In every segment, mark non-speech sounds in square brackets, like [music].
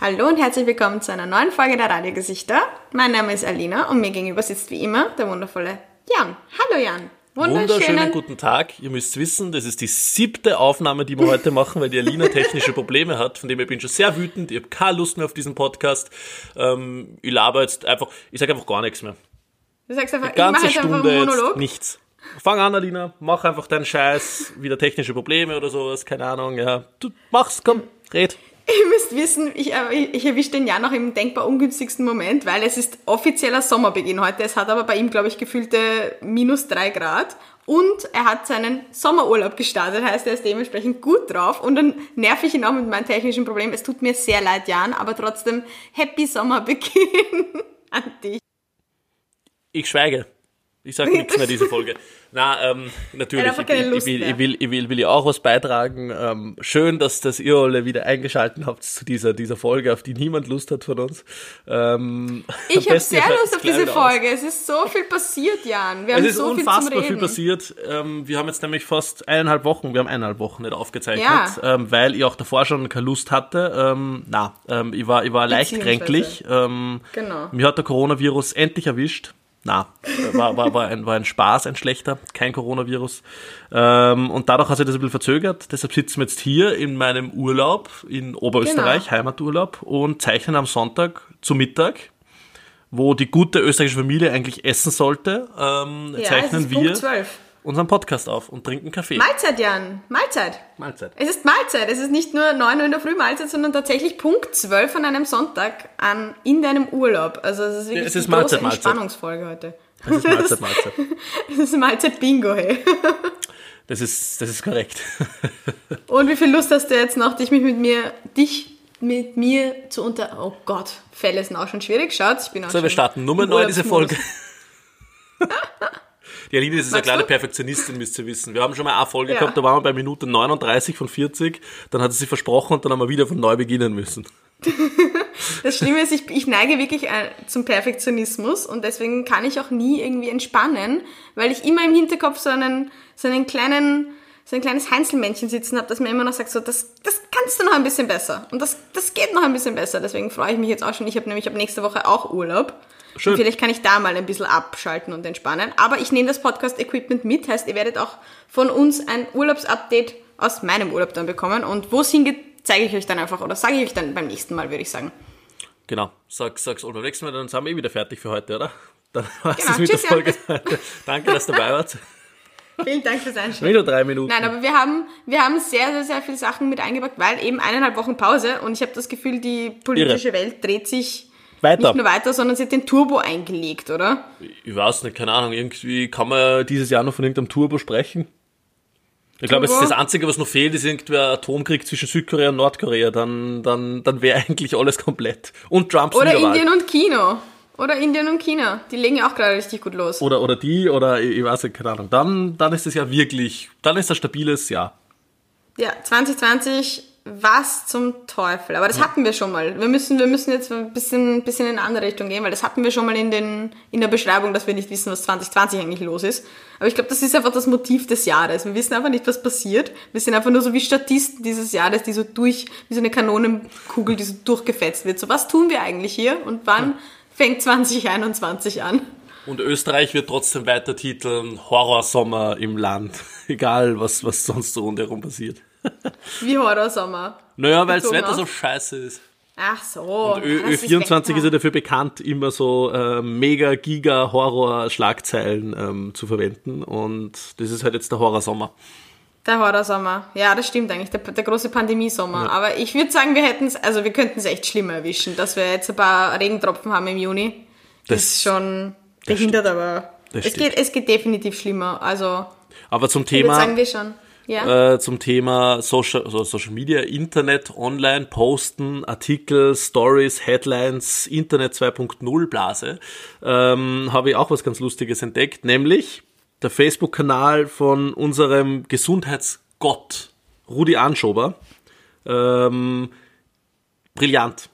Hallo und herzlich willkommen zu einer neuen Folge der Radiogesichter. Mein Name ist Alina und mir gegenüber sitzt wie immer der wundervolle Jan. Hallo Jan. Wunderschönen guten Tag. Ihr müsst wissen, das ist die siebte Aufnahme, die wir heute machen, weil die Alina [laughs] technische Probleme hat. Von dem her bin ich schon sehr wütend. Ich habe keine Lust mehr auf diesen Podcast. Ähm, ich laber jetzt einfach, ich sage einfach gar nichts mehr. Du sagst einfach, Die ganze ich mache jetzt einfach Stunde einen Monolog. nichts. Fang an, Alina. Mach einfach deinen Scheiß. Wieder technische Probleme oder sowas. Keine Ahnung. Ja, du mach's. Komm, red. Ihr müsst wissen, ich, äh, ich erwische den Jan noch im denkbar ungünstigsten Moment, weil es ist offizieller Sommerbeginn heute. Es hat aber bei ihm, glaube ich, gefühlte minus drei Grad. Und er hat seinen Sommerurlaub gestartet, heißt er ist dementsprechend gut drauf. Und dann nerv ich ihn auch mit meinen technischen Problemen. Es tut mir sehr leid, Jan, aber trotzdem Happy Sommerbeginn [laughs] an dich. Ich schweige. Ich sage nichts mehr diese Folge. Na, ähm, natürlich, ich, keine ich, ich, will, ich, will, ich will, will ja auch was beitragen. Ähm, schön, dass, dass ihr alle wieder eingeschaltet habt zu dieser, dieser Folge, auf die niemand Lust hat von uns. Ähm, Ich habe sehr Lust auf diese wieder aus. Folge. Es ist so viel passiert, Jan. Wir Es haben ist so viel unfassbar Reden. viel passiert. Ähm, wir haben jetzt nämlich fast eineinhalb Wochen, wir haben eineinhalb Wochen nicht aufgezeichnet, Ja. ähm, weil ich auch davor schon keine Lust hatte. Ähm, na, ähm, ich war, ich war leicht kränklich. Ähm, Genau. Mir hat der Coronavirus endlich erwischt. Na, war, war, war, ein, war ein Spaß, ein schlechter, kein Coronavirus. Ähm, und dadurch hat sich das ein bisschen verzögert. Deshalb sitzen wir jetzt hier in meinem Urlaub in Oberösterreich, Genau. Heimaturlaub, und zeichnen am Sonntag zu Mittag, wo die gute österreichische Familie eigentlich essen sollte, ähm, Ja, zeichnen wir Punkt 12. unseren Podcast auf und trinken Kaffee. Mahlzeit, Jan. Mahlzeit. Mahlzeit. Es ist Mahlzeit. Es ist nicht nur 9 Uhr in der Früh Mahlzeit, sondern tatsächlich Punkt 12 an einem Sonntag an, in deinem Urlaub. Also es ist wirklich Ja, es ist die große Mahlzeit, Mahlzeit. Entspannungsfolge heute. Das ist Mahlzeit, [laughs] Mahlzeit. Es ist Mahlzeit Bingo, hey. Das ist, das ist korrekt. [laughs] Und wie viel Lust hast du jetzt noch, dich mit, mit mir, dich mit mir zu unter... Oh Gott, Fälle sind auch schon schwierig. Schaut, ich bin auch So, schon wir starten Nummer im neu diese Urlaubsmodus. Folge. [laughs] Die Aline ist eine kleine du? Perfektionistin, müsst ihr wissen. Wir haben schon mal eine Folge Ja. gehabt, da waren wir bei Minute 39 von 40. Dann hat sie sich versprochen und dann haben wir wieder von neu beginnen müssen. [laughs] Das Schlimme ist, ich, ich neige wirklich äh, zum Perfektionismus und deswegen kann ich auch nie irgendwie entspannen, weil ich immer im Hinterkopf so einen, so einen kleinen, so ein kleines Heinzelmännchen sitzen habe, das mir immer noch sagt, so, das, das kannst du noch ein bisschen besser und das, das geht noch ein bisschen besser. Deswegen freue ich mich jetzt auch schon. Ich habe nämlich ab nächste Woche auch Urlaub. Schön. Und vielleicht kann ich da mal ein bisschen abschalten und entspannen. Aber ich nehme das Podcast-Equipment mit, heißt, ihr werdet auch von uns ein Urlaubsupdate aus meinem Urlaub dann bekommen. Und wo es hingeht, zeige ich euch dann einfach oder sage ich euch dann beim nächsten Mal, würde ich sagen. Genau. Sag, sag's beim nächsten Mal, dann sind wir eh wieder fertig für heute, oder? Dann [laughs] war's Genau. das mit der Tschüss, Folge. Danke, dass du dabei wart. [laughs] Vielen Dank fürs Einschalten. Wieder drei Minuten. Nein, aber wir haben, wir haben sehr, sehr, sehr viele Sachen mit eingepackt, weil eben eineinhalb Wochen Pause und ich habe das Gefühl, die politische Welt dreht sich Weiter. nicht nur weiter, sondern sie hat den Turbo eingelegt, oder? Ich weiß nicht, keine Ahnung, irgendwie kann man dieses Jahr noch von irgendeinem Turbo sprechen. Ich glaube, es ist Turbo? das Einzige, was noch fehlt, ist irgendwie ein Atomkrieg zwischen Südkorea und Nordkorea. Dann, dann, dann wäre [laughs] eigentlich alles komplett. Und Trumps Oder. Indien und Kino. Oder Indien und China. Die legen ja auch gerade richtig gut los. Oder, oder die, oder ich, weiß nicht, keine Ahnung. Dann, dann ist es ja wirklich, dann ist das stabiles Jahr. Ja, 2020, was zum Teufel. Aber das hatten wir schon mal. Wir müssen, wir müssen jetzt ein bisschen, bisschen in eine andere Richtung gehen, weil das hatten wir schon mal in, den, in der Beschreibung, dass wir nicht wissen, was 2020 eigentlich los ist. Aber ich glaube, das ist einfach das Motiv des Jahres. Wir wissen einfach nicht, was passiert. Wir sind einfach nur so wie Statisten dieses Jahres, die so durch, wie so eine Kanonenkugel, die so durchgefetzt wird. So, was tun wir eigentlich hier und wann fängt 2021 an? Und Österreich wird trotzdem weiter titeln Horrorsommer im Land. [laughs] Egal, was, was sonst so rundherum passiert. [laughs] Wie Horrorsommer. Naja, weil das Wetter auf- so scheiße ist. Ach so. Ö ja, das Ö24 ist, Wetter. ja dafür bekannt, immer so äh, mega giga Horror Schlagzeilen ähm, zu verwenden und das ist halt jetzt der Horrorsommer. Der Horrorsommer. Ja, das stimmt eigentlich. Der, der große Pandemiesommer. Aber ich würde sagen, wir hätten es, also wir könnten es echt schlimmer erwischen, dass wir jetzt ein paar Regentropfen haben im Juni. Das, ist schon behindert, aber das es stimmt. geht, es geht definitiv schlimmer. Also, Aber zum Thema sagen, wir schon. Ja. äh, zum Thema Social, also Social Media, Internet, Online, Posten, Artikel, Stories, Headlines, Internet 2.0 Blase, ähm, habe ich auch was ganz Lustiges entdeckt, nämlich der Facebook-Kanal von unserem Gesundheitsgott Rudi Anschober. Ähm, brillant.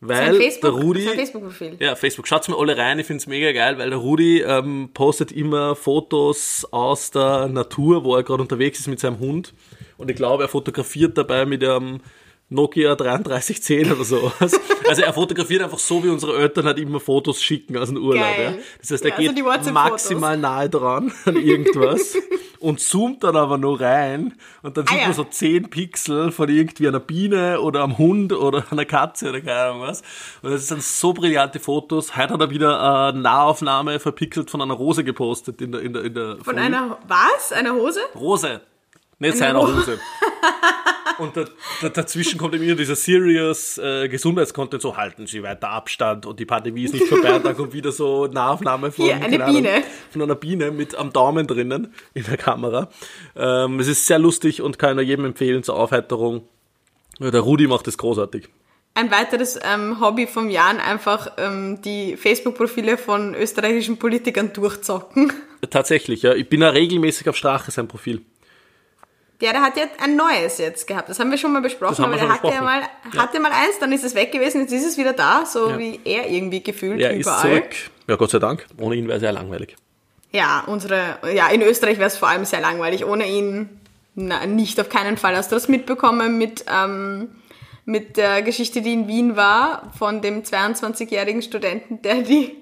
Weil sein Facebook, der Rudi, Facebook-Profil. ja, Facebook, schaut's mir alle rein, ich find's mega geil, weil der Rudi ähm, postet immer Fotos aus der Natur, wo er gerade unterwegs ist mit seinem Hund. Und ich glaube, er fotografiert dabei mit einem Nokia 3310 oder so. [laughs] Also er fotografiert einfach so, wie unsere Eltern halt immer Fotos schicken aus dem Urlaub. Ja. Das heißt, er ja, geht also maximal nahe dran an irgendwas [laughs] und zoomt dann aber nur rein und dann ah, sieht man so 10 Pixel von irgendwie einer Biene oder einem Hund oder einer Katze oder keine Ahnung was. Und das sind so brillante Fotos. Heute hat er wieder eine Nahaufnahme verpixelt von einer Rose gepostet in der in der in der Von Folge. einer was? Einer Hose? Rose. Nicht seiner Hose. [laughs] Und da, da, dazwischen kommt immer dieser serious äh, Gesundheitscontent, so halten Sie weiter Abstand und die Pandemie ist nicht [laughs] vorbei. Und dann kommt wieder so Nahaufnahme von, Hier, eine Biene. Ahnung, von einer Biene mit am Daumen drinnen in der Kamera. Ähm, es ist sehr lustig und kann nur jedem empfehlen zur Aufheiterung. Der Rudi macht es großartig. Ein weiteres ähm, Hobby vom Jan, einfach ähm, die Facebook-Profile von österreichischen Politikern durchzocken. Tatsächlich, ja. Ich bin ja regelmäßig auf Strache sein Profil. Ja, der hat ja ein neues jetzt gehabt. Das haben wir schon mal besprochen, aber der hatte ja mal, hatte ja. mal eins, dann ist es weg gewesen, jetzt ist es wieder da, so ja. wie er irgendwie gefühlt er überall. Ist zurück. Ja, Gott sei Dank. Ohne ihn wäre es ja langweilig. Ja, unsere, ja, in Österreich wäre es vor allem sehr langweilig. Ohne ihn, na, nicht auf keinen Fall. Hast du das mitbekommen mit, ähm, mit der Geschichte, die in Wien war, von dem 22-jährigen Studenten, der die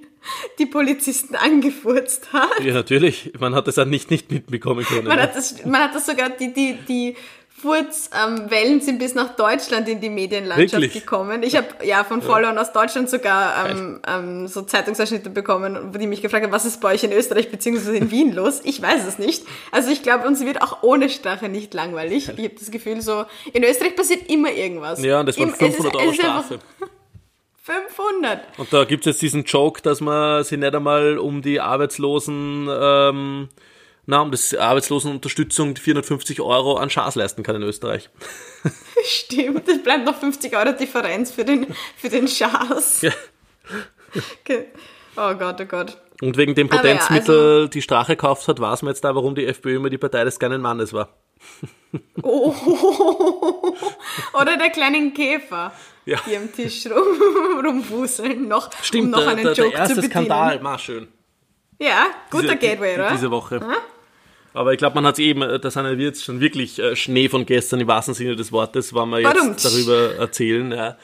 die Polizisten angefurzt hat. Ja, natürlich. Man hat das auch nicht, nicht mitbekommen können. Man, hat, das, man hat das sogar, die, die, die Furzwellen ähm, sind bis nach Deutschland in die Medienlandschaft Wirklich? gekommen. Ich habe ja von Followern ja. aus Deutschland sogar ähm, ähm, so Zeitungsausschnitte bekommen, die mich gefragt haben, was ist bei euch in Österreich bzw. in Wien los? Ich weiß es nicht. Also ich glaube, uns wird auch ohne Strache nicht langweilig. Ich habe das Gefühl, so in Österreich passiert immer irgendwas. Ja, und das waren 500 Euro Strafe. 500. Und da gibt es jetzt diesen Joke, dass man sich nicht einmal um die Arbeitslosen, ähm, na, um das Arbeitslosenunterstützung die 450 Euro an Schaß leisten kann in Österreich. [laughs] Stimmt, es bleibt noch 50 Euro Differenz für den, für den Schaß. Ja. Okay. Oh Gott, oh Gott. Und wegen dem Potenzmittel ja, also, die Strache gekauft hat, weiß man jetzt da, warum die FPÖ immer die Partei des kleinen Mannes war. Oh, [laughs] oder der kleinen Käfer ja. die am Tisch rum, rumwuseln, noch, Stimmt, um noch der, einen der, Joke der erste zu bedienen. Skandal, war schön. Ja, guter diese, Gateway, oder? Diese Woche. Hm? Aber ich glaube, man hat eben, das sind wir jetzt schon wirklich äh, Schnee von gestern im wahrsten Sinne des Wortes, wenn wir jetzt Badumtsch. darüber erzählen, ja,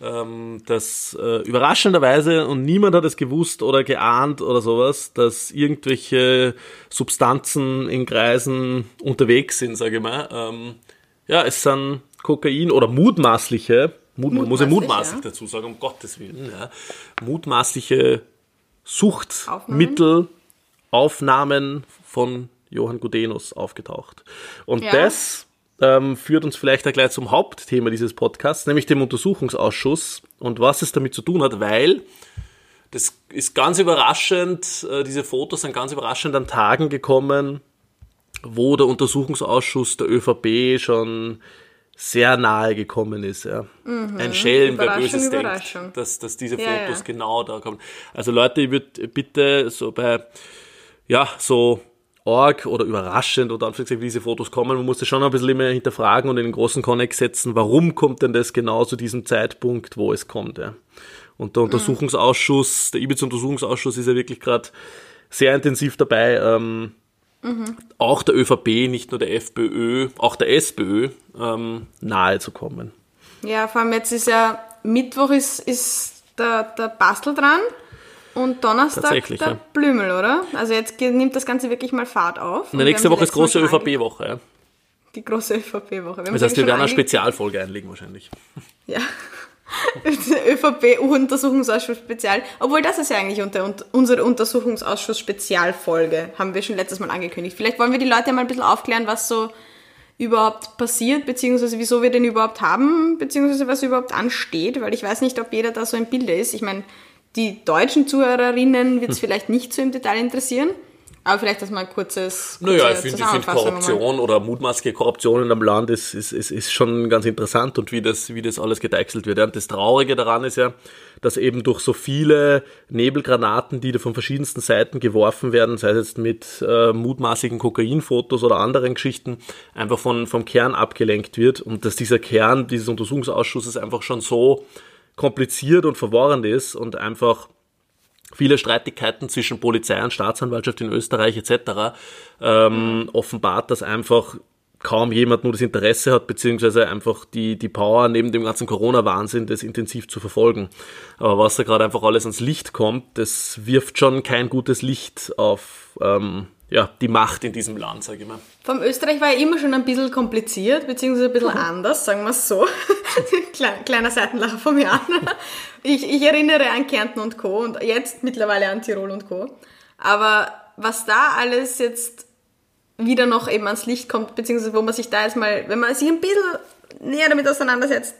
ähm, dass äh, überraschenderweise, und niemand hat es gewusst oder geahnt oder sowas, dass irgendwelche Substanzen in Kreisen unterwegs sind, sage ich mal. Ähm, ja, es sind Kokain oder mutmaßliche Mut, man muss ja mutmaßlich ja. dazu sagen, um Gottes Willen, ja, mutmaßliche Suchtmittel, Aufnahmen von Johann Gudenus aufgetaucht. Und ja. das ähm, führt uns vielleicht auch gleich zum Hauptthema dieses Podcasts, nämlich dem Untersuchungsausschuss und was es damit zu tun hat, weil das ist ganz überraschend, äh, diese Fotos sind ganz überraschend an Tagen gekommen, wo der Untersuchungsausschuss der ÖVP schon sehr nahe gekommen ist. Ja. Mhm. Ein Schelm, wer Böses denkt, dass, dass diese ja, Fotos ja. genau da kommen. Also Leute, ich würde bitte so bei, ja, so arg oder überraschend oder wie diese Fotos kommen, man muss das schon ein bisschen immer hinterfragen und in den großen Konnex setzen, warum kommt denn das genau zu diesem Zeitpunkt, wo es kommt. Ja. Und der mhm. Untersuchungsausschuss, der Ibiza-Untersuchungsausschuss ist ja wirklich gerade sehr intensiv dabei, ähm, mhm. auch der ÖVP, nicht nur der FPÖ, auch der SPÖ ähm, nahe zu kommen. Ja, vor allem jetzt ist ja Mittwoch ist, ist der, der Bastel dran und Donnerstag der ja. Blümel, oder? Also jetzt nimmt das Ganze wirklich mal Fahrt auf. Und nächste Woche ist große ÖVP-Woche, ja. Die große ÖVP-Woche. Das heißt, wir werden eine Spezialfolge einlegen wahrscheinlich. Ja. [laughs] ÖVP-Untersuchungsausschuss Spezial. Obwohl das ist ja eigentlich unter, unsere Untersuchungsausschuss Spezialfolge, haben wir schon letztes Mal angekündigt. Vielleicht wollen wir die Leute mal ein bisschen aufklären, was so überhaupt passiert, beziehungsweise wieso wir den überhaupt haben, beziehungsweise was überhaupt ansteht, weil ich weiß nicht, ob jeder da so im Bilde ist. Ich meine, die deutschen Zuhörerinnen wird es hm. vielleicht nicht so im Detail interessieren. Aber vielleicht das mal ein kurzes. Kurze naja, ich finde find Korruption oder mutmaßliche Korruption in einem Land ist, ist, ist, ist schon ganz interessant und wie das, wie das alles gedeichselt wird. Und das Traurige daran ist ja, dass eben durch so viele Nebelgranaten, die da von verschiedensten Seiten geworfen werden, sei es jetzt mit äh, mutmaßlichen Kokainfotos oder anderen Geschichten, einfach von, vom Kern abgelenkt wird und dass dieser Kern dieses Untersuchungsausschusses einfach schon so kompliziert und verworrend ist und einfach viele Streitigkeiten zwischen Polizei und Staatsanwaltschaft in Österreich etc. Ähm, offenbart, dass einfach kaum jemand nur das Interesse hat, beziehungsweise einfach die, die Power neben dem ganzen Corona-Wahnsinn, das intensiv zu verfolgen. Aber was da gerade einfach alles ans Licht kommt, das wirft schon kein gutes Licht auf ähm, ja, die Macht in diesem Land, sage ich mal. Vom Österreich war ja immer schon ein bisschen kompliziert, beziehungsweise ein bisschen anders, sagen wir es so. [laughs] Kleiner Seitenlacher von mir an. Ich, ich erinnere an Kärnten und Co. und jetzt mittlerweile an Tirol und Co. Aber was da alles jetzt wieder noch eben ans Licht kommt, beziehungsweise wo man sich da jetzt mal, wenn man sich ein bisschen näher damit auseinandersetzt,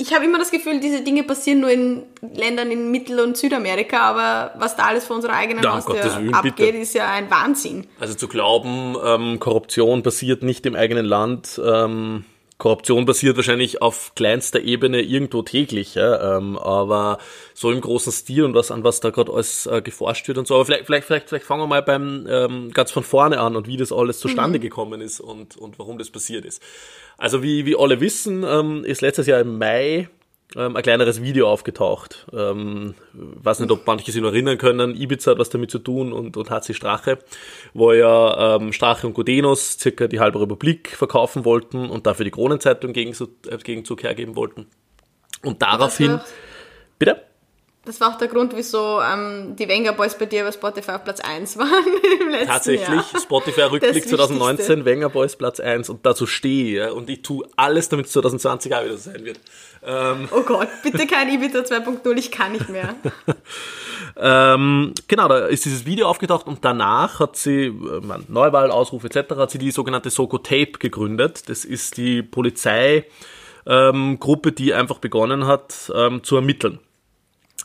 ich habe immer das Gefühl, diese Dinge passieren nur in Ländern in Mittel- und Südamerika, aber was da alles vor unserer eigenen ja, Haustür Willen, abgeht, bitte. ist ja ein Wahnsinn. Also zu glauben, ähm, Korruption passiert nicht im eigenen Land, ähm, Korruption passiert wahrscheinlich auf kleinster Ebene irgendwo täglich, ja, ähm, aber so im großen Stil und was an was da gerade alles äh, geforscht wird und so. Aber vielleicht, vielleicht, vielleicht, vielleicht fangen wir mal beim ähm, ganz von vorne an und wie das alles zustande mhm. gekommen ist und, und warum das passiert ist. Also wie, wie alle wissen, ähm, ist letztes Jahr im Mai ähm, ein kleineres Video aufgetaucht. Ähm, weiß nicht, ob manche sich noch erinnern können. Ibiza hat was damit zu tun und, und HC Strache, wo ja ähm, Strache und Gudenos circa die halbe Republik verkaufen wollten und dafür die Kronenzeitung gegen, äh, Gegenzug hergeben wollten. Und daraufhin... Bitte? Das war auch der Grund, wieso ähm, die Wenger Boys bei dir bei Spotify auf Platz 1 waren [laughs] im letzten Tatsächlich, Jahr. Spotify Rückblick 2019, Wenger Boys Platz 1 und dazu stehe ich und ich tue alles, damit es 2020 auch wieder so sein wird. Ähm. Oh Gott, bitte kein Ibiza 2.0, ich kann nicht mehr. [laughs] ähm, genau, da ist dieses Video aufgetaucht und danach hat sie, äh, Neuwahl, Ausruf etc., hat sie die sogenannte Soko Tape gegründet. Das ist die Polizeigruppe, ähm, die einfach begonnen hat ähm, zu ermitteln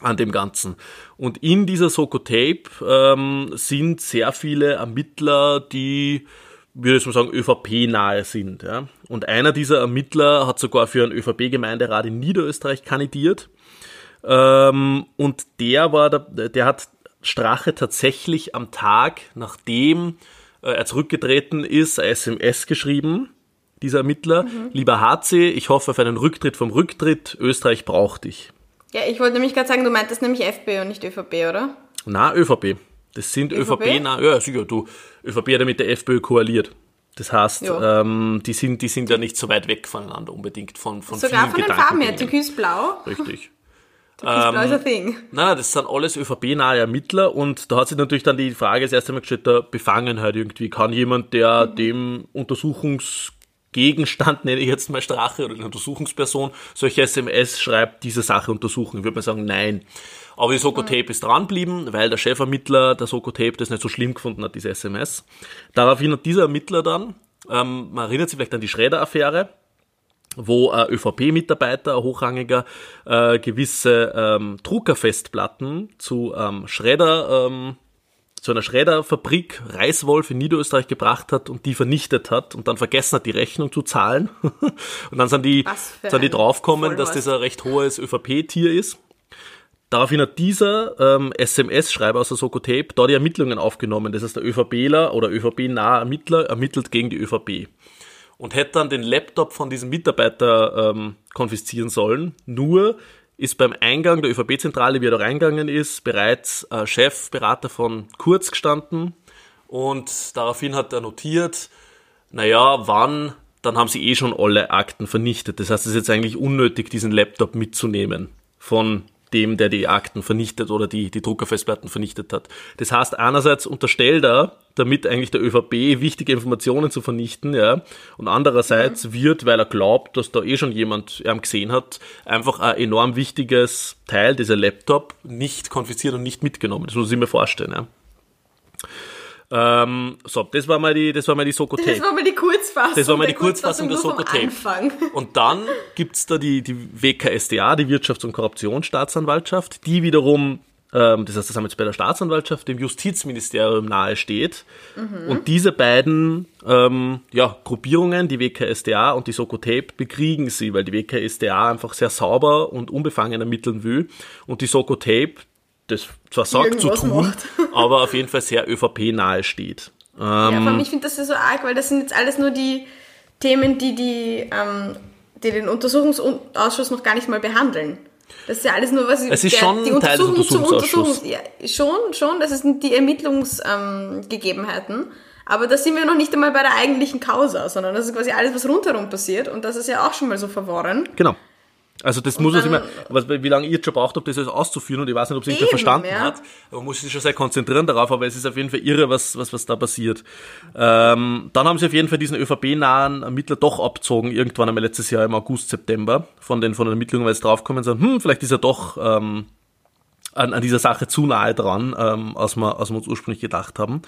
an dem Ganzen. Und in dieser Soko Tape ähm, sind sehr viele Ermittler, die, würde ich mal sagen, ÖVP-nahe sind. Ja? Und einer dieser Ermittler hat sogar für einen ÖVP-Gemeinderat in Niederösterreich kandidiert. Ähm, und der war, der, der hat Strache tatsächlich am Tag, nachdem äh, er zurückgetreten ist, ein SMS geschrieben, dieser Ermittler. Mhm. Lieber HC, ich hoffe auf einen Rücktritt vom Rücktritt. Österreich braucht dich. Ja, ich wollte nämlich gerade sagen, du meintest nämlich FPÖ und nicht ÖVP, oder? Na, ÖVP. Das sind ÖVP, ÖVP na, ja, sicher, du, ÖVP hat ja mit der FPÖ koaliert. Das heißt, ähm, die sind, die sind ja nicht so weit weg voneinander unbedingt von, von Sogar von den Farben her, türkisblau. Richtig. [laughs] Ähm, ist ein Thing. Nein, das sind alles ÖVP-nahe Ermittler und da hat sich natürlich dann die Frage das erste Mal gestellt, der Befangenheit irgendwie. Kann jemand, der mhm. dem Untersuchungs Gegenstand, nenne ich jetzt mal Strache oder eine Untersuchungsperson, solche SMS schreibt, diese Sache untersuchen. Ich würde mal sagen, nein. Aber die Soko Tape ist dranblieben, weil der Chefermittler der Soko Tape das nicht so schlimm gefunden hat, diese SMS. Daraufhin hat dieser Ermittler dann, ähm, man erinnert sich vielleicht an die Schredder-Affäre, wo ein ÖVP-Mitarbeiter, ein hochrangiger, äh, gewisse ähm, Druckerfestplatten zu ähm, Schredder ähm, zu einer Schredderfabrik Reiswolf in Niederösterreich gebracht hat und die vernichtet hat und dann vergessen hat, die Rechnung zu zahlen. [laughs] und dann sind die, sind die draufgekommen, dass das ein recht hohes ÖVP-Tier ist. Daraufhin hat dieser ähm, SMS-Schreiber aus der Sokotape da die Ermittlungen aufgenommen. Das heißt, der ÖVPler oder ÖVP-nahe Ermittler ermittelt gegen die ÖVP. Und hätte dann den Laptop von diesem Mitarbeiter ähm, konfiszieren sollen. Nur ist beim Eingang der ÖVP-Zentrale, wie er da reingegangen ist, bereits äh, Chefberater von Kurz gestanden und daraufhin hat er notiert, naja, wann, dann haben sie eh schon alle Akten vernichtet. Das heißt, es ist jetzt eigentlich unnötig, diesen Laptop mitzunehmen von dem, der die Akten vernichtet oder die, die Druckerfestplatten vernichtet hat. Das heißt, einerseits unterstellt er, damit eigentlich der ÖVP wichtige Informationen zu vernichten, ja, und andererseits mhm. wird, weil er glaubt, dass da eh schon jemand ähm, gesehen hat, einfach ein enorm wichtiges Teil, dieser Laptop, nicht konfisziert und nicht mitgenommen. Das muss ich mir vorstellen, ja. Ähm, so, das war mal die, das war mal die Soko Das war mal die Kurzfassung. Das war mal die Kurzfassung der Soko [laughs] Und dann gibt's da die, die WKSDA, die Wirtschafts- und Korruptionsstaatsanwaltschaft, die wiederum ähm, das heißt, das haben wir jetzt bei der Staatsanwaltschaft, dem Justizministerium nahe steht. Mhm. Und diese beiden ähm, ja, Gruppierungen, die WKSDA und die Soko Tape, bekriegen sie, weil die WKSDA einfach sehr sauber und unbefangen ermitteln will. Und die Soko Tape, das zwar sagt zu tun, macht. [laughs] aber auf jeden Fall sehr ÖVP-nahe steht. Ähm, ja, vor allem, ich finde das so arg, weil das sind jetzt alles nur die Themen, die, die, ähm, die den Untersuchungsausschuss noch gar nicht mal behandeln. Das ist ja alles nur was. Es ist der, schon die Teil des Untersuchungsausschusses. Ja, schon, schon. Das sind die Ermittlungsgegebenheiten. Ähm, Aber da sind wir noch nicht einmal bei der eigentlichen Causa, sondern das ist quasi alles, was rundherum passiert. Und das ist ja auch schon mal so verworren. Genau. Also das muss man sich mal, was, wie lange ihr jetzt schon braucht habt, das alles auszuführen und ich weiß nicht, ob es irgendwer verstanden ja. hat. Man muss sich schon sehr konzentrieren darauf, aber es ist auf jeden Fall irre, was, was, was da passiert. Ähm, dann haben sie auf jeden Fall diesen ÖVP-nahen Ermittler doch abzogen, irgendwann einmal letztes Jahr im August, September, von den, von den Ermittlungen, weil sie draufkommen und sagen, hm, vielleicht ist er doch ähm, an, an dieser Sache zu nahe dran, ähm, als, wir, als wir uns ursprünglich gedacht haben.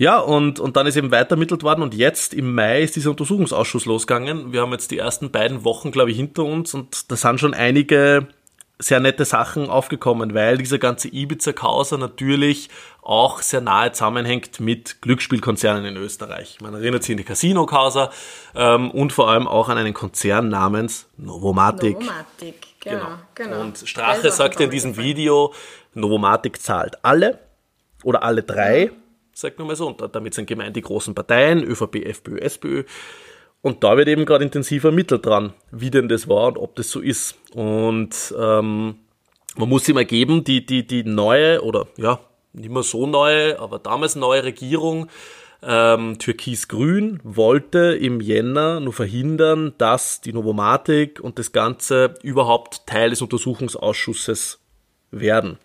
Ja, und, und dann ist eben weitermittelt worden und jetzt im Mai ist dieser Untersuchungsausschuss losgegangen. Wir haben jetzt die ersten beiden Wochen, glaube ich, hinter uns und da sind schon einige sehr nette Sachen aufgekommen, weil dieser ganze Ibiza-Causa natürlich auch sehr nahe zusammenhängt mit Glücksspielkonzernen in Österreich. Man erinnert sich an die Casino-Causa ähm, und vor allem auch an einen Konzern namens Novomatic. Novomatic, genau. genau. genau. Und Strache sagt in diesem Video, Novomatic zahlt alle oder alle drei sagt man mal so. Und damit sind gemeint die großen Parteien, ÖVP, FPÖ, SPÖ. Und da wird eben gerade intensiv ermittelt dran, wie denn das war und ob das so ist. Und ähm, man muss sich mal geben, die, die, die neue oder ja, nicht mehr so neue, aber damals neue Regierung, ähm, Türkis-Grün, wollte im Jänner nur verhindern, dass die Novomatik und das Ganze überhaupt Teil des Untersuchungsausschusses werden.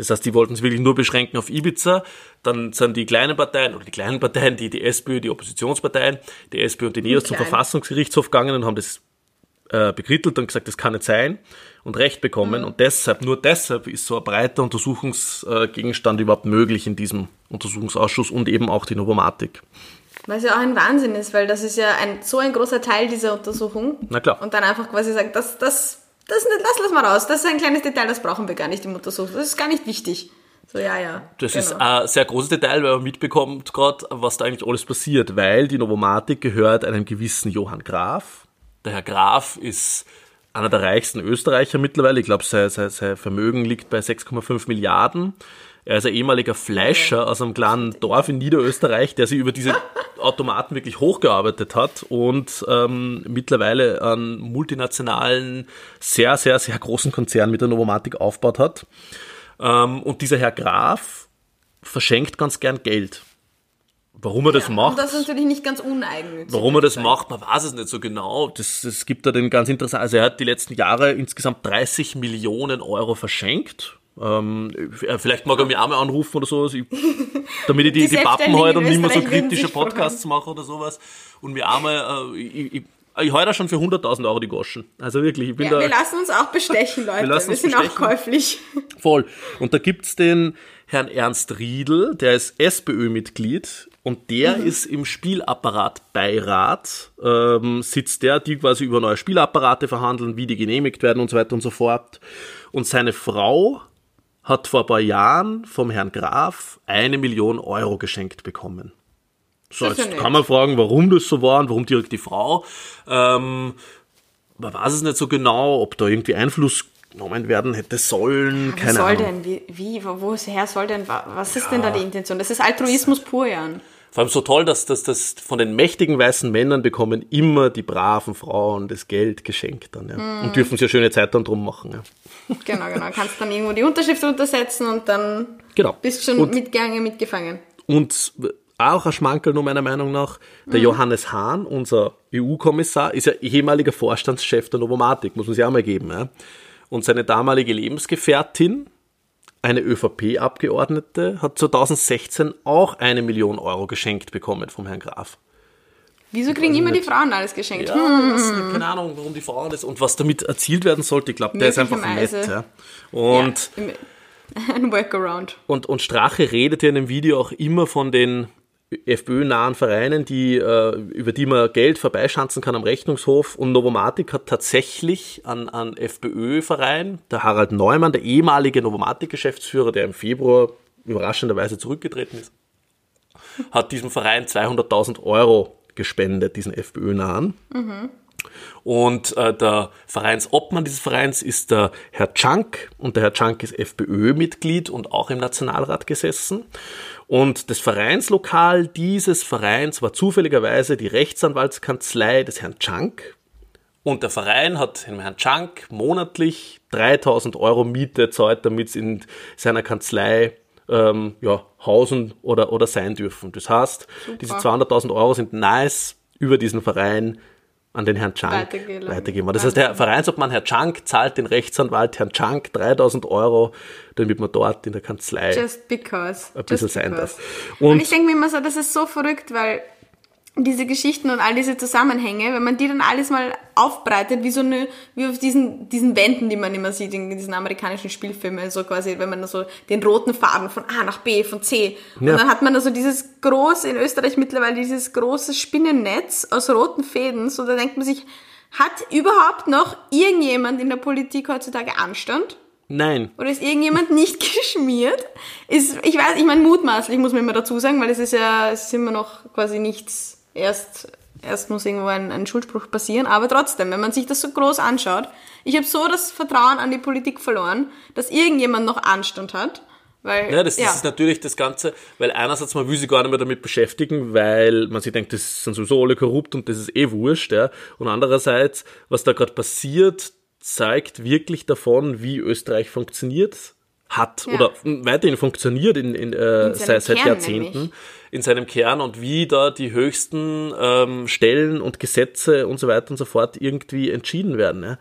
Das heißt, die wollten es wirklich nur beschränken auf Ibiza. Dann sind die kleinen Parteien, oder die kleinen Parteien, die, die SPÖ, die Oppositionsparteien, die SPÖ und die NEOS zum Verfassungsgerichtshof gegangen und haben das äh, bekrittelt und gesagt, das kann nicht sein und Recht bekommen. Mhm. Und deshalb, nur deshalb ist so ein breiter Untersuchungsgegenstand überhaupt möglich in diesem Untersuchungsausschuss und eben auch die Novomatik. Was ja auch ein Wahnsinn ist, weil das ist ja ein, so ein großer Teil dieser Untersuchung. Na klar. Und dann einfach quasi sagen, das, das das, das lassen wir raus. Das ist ein kleines Detail, das brauchen wir gar nicht im Untersuchung. Das ist gar nicht wichtig. So, ja, ja. Das genau. ist ein sehr großes Detail, weil man mitbekommt gerade, was da eigentlich alles passiert, weil die Novomatik gehört einem gewissen Johann Graf. Der Herr Graf ist einer der reichsten Österreicher mittlerweile. Ich glaube, sein, sein, sein Vermögen liegt bei 6,5 Milliarden. Er ist ein ehemaliger Fleischer aus einem kleinen Dorf in Niederösterreich, der sich über diese [laughs] Automaten wirklich hochgearbeitet hat und ähm, mittlerweile einen multinationalen, sehr, sehr, sehr großen Konzern mit der Novomatik aufgebaut hat. Ähm, und dieser Herr Graf verschenkt ganz gern Geld. Warum er das ja, macht. Und das ist natürlich nicht ganz uneigennützig. Warum er das macht, man weiß es nicht so genau. Das, das gibt da den ganz interessanten, also er hat die letzten Jahre insgesamt 30 Millionen Euro verschenkt ähm, vielleicht mag er mich auch mal anrufen oder sowas, ich, damit ich die, die, die Pappen halt und nicht mehr so kritische Podcasts mache oder sowas. Und mir auch mal, äh, ich, ich, ich heure schon für 100.000 Euro die Goschen. Also wirklich, ich bin ja, da. Wir lassen uns auch bestechen, [laughs] Leute. wir, wir sind bestechen. auch käuflich. Voll. Und da gibt's den Herrn Ernst Riedel, der ist SPÖ-Mitglied und der mhm. ist im Spielapparatbeirat, ähm, sitzt der, die quasi über neue Spielapparate verhandeln, wie die genehmigt werden und so weiter und so fort. Und seine Frau hat vor ein paar Jahren vom Herrn Graf eine Million Euro geschenkt bekommen. So, jetzt ja kann man fragen, warum das so war und warum direkt die Frau. Ähm, man weiß es nicht so genau, ob da irgendwie Einfluss genommen werden hätte sollen. Keine soll Ahnung. denn? Wie, wie, woher soll denn? Was ist ja. denn da die Intention? Das ist Altruismus pur, Jan. Vor allem so toll, dass, dass, dass von den mächtigen weißen Männern bekommen immer die braven Frauen das Geld geschenkt dann, ja. Mm. Und dürfen sich ja schöne Zeit dann drum machen, ja. Genau, genau. Kannst dann irgendwo die Unterschrift untersetzen und dann genau. bist schon und, mitgegangen, mitgefangen. Und auch ein Schmankerl nur meiner Meinung nach, der mhm. Johannes Hahn, unser EU-Kommissar, ist ja ehemaliger Vorstandschef der Novomatik, muss man sich auch mal geben. Ja. Und seine damalige Lebensgefährtin, eine ÖVP-Abgeordnete, hat 2016 auch eine Million Euro geschenkt bekommen vom Herrn Graf. Wieso kriegen immer die Frauen alles geschenkt? Ja, hm. keine Ahnung, warum die Frauen das und was damit erzielt werden sollte. Ich glaube, der ist einfach nett. Ja. Und ja, [laughs] ein Workaround. Und, und Strache redet ja in dem Video auch immer von den FPÖ-nahen Vereinen, die, äh, über die man Geld vorbeischanzen kann am Rechnungshof. Und Novomatic hat tatsächlich an, an FPÖ-Verein, der Harald Neumann, der ehemalige Novomatic-Geschäftsführer, der im Februar überraschenderweise zurückgetreten ist, hat diesem Verein 200.000 Euro gespendet, diesen FPÖ-Nahen. Mhm. Und äh, der Vereinsobmann dieses Vereins ist der Herr Czank und der Herr Czank ist FPÖ-Mitglied und auch im Nationalrat gesessen. Und das Vereinslokal dieses Vereins war zufälligerweise die Rechtsanwaltskanzlei des Herrn Czank. Und der Verein hat dem Herrn Czank monatlich 3000 Euro Miete zahlt, damit es in seiner Kanzlei ähm, ja, hausen oder, oder sein dürfen. Das heißt, Super. diese 200.000 Euro sind nice über diesen Verein an den Herrn Chunk weitergeben. weitergeben. Das heißt, der Vereinsobmann Herr Chunk zahlt den Rechtsanwalt Herrn Chunk 3000 Euro, damit man dort in der Kanzlei Just because. ein bisschen Just sein darf. Und, und ich denke mir immer so, das ist so verrückt, weil diese Geschichten und all diese Zusammenhänge, wenn man die dann alles mal aufbreitet, wie so eine, wie auf diesen, diesen Wänden, die man immer sieht in diesen amerikanischen Spielfilmen, so quasi, wenn man so den roten Faden von A nach B, von C, ja. und dann hat man da so dieses große, in Österreich mittlerweile dieses große Spinnennetz aus roten Fäden, so da denkt man sich, hat überhaupt noch irgendjemand in der Politik heutzutage Anstand? Nein. Oder ist irgendjemand nicht [laughs] geschmiert? Ist, ich weiß, ich meine mutmaßlich, muss man immer dazu sagen, weil es ist ja, es ist immer noch quasi nichts erst, erst muss irgendwo ein, ein Schuldspruch passieren. Aber trotzdem, wenn man sich das so groß anschaut, ich habe so das Vertrauen an die Politik verloren, dass irgendjemand noch Anstand hat. Weil, ja, das, ja. ist natürlich das Ganze, weil einerseits man will sich gar nicht mehr damit beschäftigen, weil man sich denkt, das sind sowieso alle korrupt und das ist eh wurscht, ja. Und andererseits, was da gerade passiert, zeigt wirklich davon, wie Österreich funktioniert hat ja. oder weiterhin funktioniert in, in, äh, seit, seit Jahrzehnten. Nämlich in seinem Kern und wie da die höchsten ähm, Stellen und Gesetze und so weiter und so fort irgendwie entschieden werden. Ja?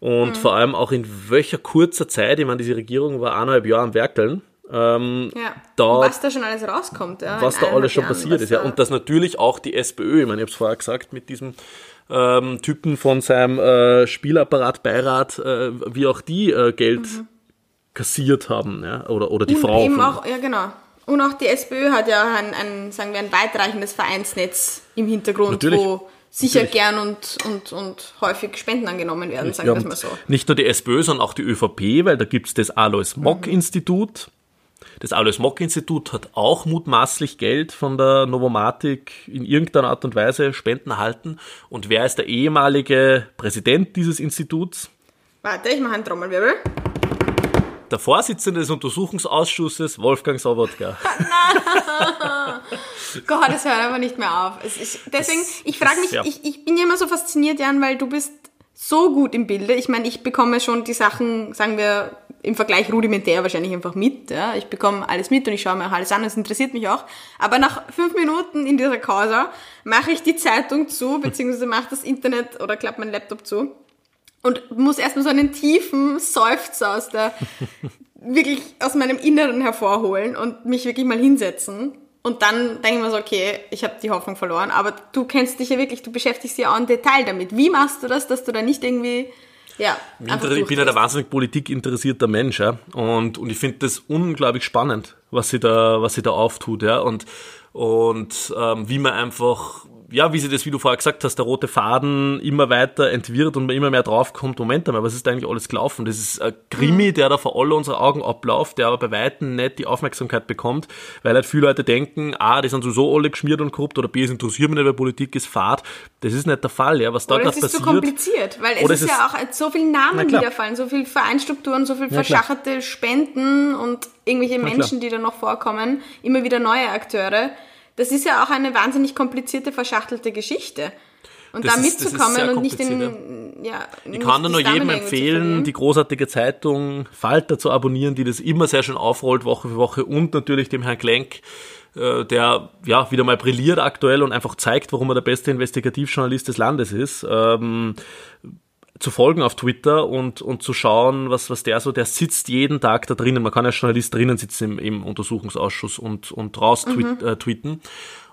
Und mhm. vor allem auch in welcher kurzer Zeit, ich meine, diese Regierung war eineinhalb Jahre am Werkeln, ähm, ja. da, was da schon alles rauskommt. Ja, was da alles schon Jahren, passiert ist. Ja. Und dass natürlich auch die SPÖ, ich meine, ich habe es vorher gesagt, mit diesem ähm, Typen von seinem äh, Spielapparat, Beirat, äh, wie auch die äh, Geld mhm. kassiert haben. Ja? Oder, oder die Und Frau. Eben auch, ja genau. Und auch die SPÖ hat ja ein, ein, sagen wir, ein weitreichendes Vereinsnetz im Hintergrund, Natürlich. wo sicher Natürlich. gern und, und, und häufig Spenden angenommen werden, sagen ja, wir es mal so. Nicht nur die SPÖ, sondern auch die ÖVP, weil da gibt es das Alois Mock-Institut. Das Alois Mock-Institut hat auch mutmaßlich Geld von der Novomatic in irgendeiner Art und Weise Spenden erhalten. Und wer ist der ehemalige Präsident dieses Instituts? Warte, ich mache einen Trommelwirbel der Vorsitzende des Untersuchungsausschusses, Wolfgang Sobotka. [laughs] Gott, das hört aber nicht mehr auf. Ist, deswegen, ich frage mich, ja. ich, ich bin ja immer so fasziniert, Jan, weil du bist so gut im Bilde. Ich meine, ich bekomme schon die Sachen, sagen wir, im Vergleich rudimentär wahrscheinlich einfach mit. Ja? Ich bekomme alles mit und ich schaue mir auch alles an, das interessiert mich auch. Aber nach fünf Minuten in dieser Causa mache ich die Zeitung zu, beziehungsweise mache das Internet oder klappe meinen Laptop zu und muss erstmal so einen tiefen Seufzer aus der, [laughs] wirklich aus meinem Inneren hervorholen und mich wirklich mal hinsetzen. Und dann denke ich mir so, okay, ich habe die Hoffnung verloren, aber du kennst dich ja wirklich, du beschäftigst dich ja auch im Detail damit. Wie machst du das, dass du da nicht irgendwie ja, ich bin ja der wahnsinnig politikinteressierter Mensch, ja. Und, und ich finde das unglaublich spannend, was sie da, was sie da auftut, ja. Und, und ähm, wie man einfach ja, wie sie das, wie du vorher gesagt hast, der rote Faden immer weiter entwirrt und man immer mehr draufkommt, Moment einmal, was ist eigentlich alles gelaufen? Das ist ein Krimi, mhm. der da vor all unseren Augen abläuft, der aber bei Weitem nicht die Aufmerksamkeit bekommt, weil halt viele Leute denken, A, die sind sowieso alle geschmiert und korrupt oder B, es interessiert mich nicht, weil Politik ist Fahrt. Das ist nicht der Fall, ja, was da gerade passiert. Es ist zu kompliziert, weil es ist, ist ja auch so viele Namen wiederfallen, so viele Vereinsstrukturen, so viele verschachelte Spenden und irgendwelche Menschen, die da noch vorkommen, immer wieder neue Akteure das ist ja auch eine wahnsinnig komplizierte, verschachtelte Geschichte. Und das da mitzukommen und nicht in, ja, Ich kann nur jedem empfehlen, die großartige Zeitung Falter zu abonnieren, die das immer sehr schön aufrollt, Woche für Woche und natürlich dem Herrn Klenk, äh, der ja wieder mal brilliert aktuell und einfach zeigt, warum er der beste Investigativjournalist des Landes ist. Ähm, zu folgen auf Twitter und, und zu schauen, was, was der so, der sitzt jeden Tag da drinnen. Man kann als Journalist drinnen sitzen im, im Untersuchungsausschuss und, und raus mhm. tweet, äh, tweeten.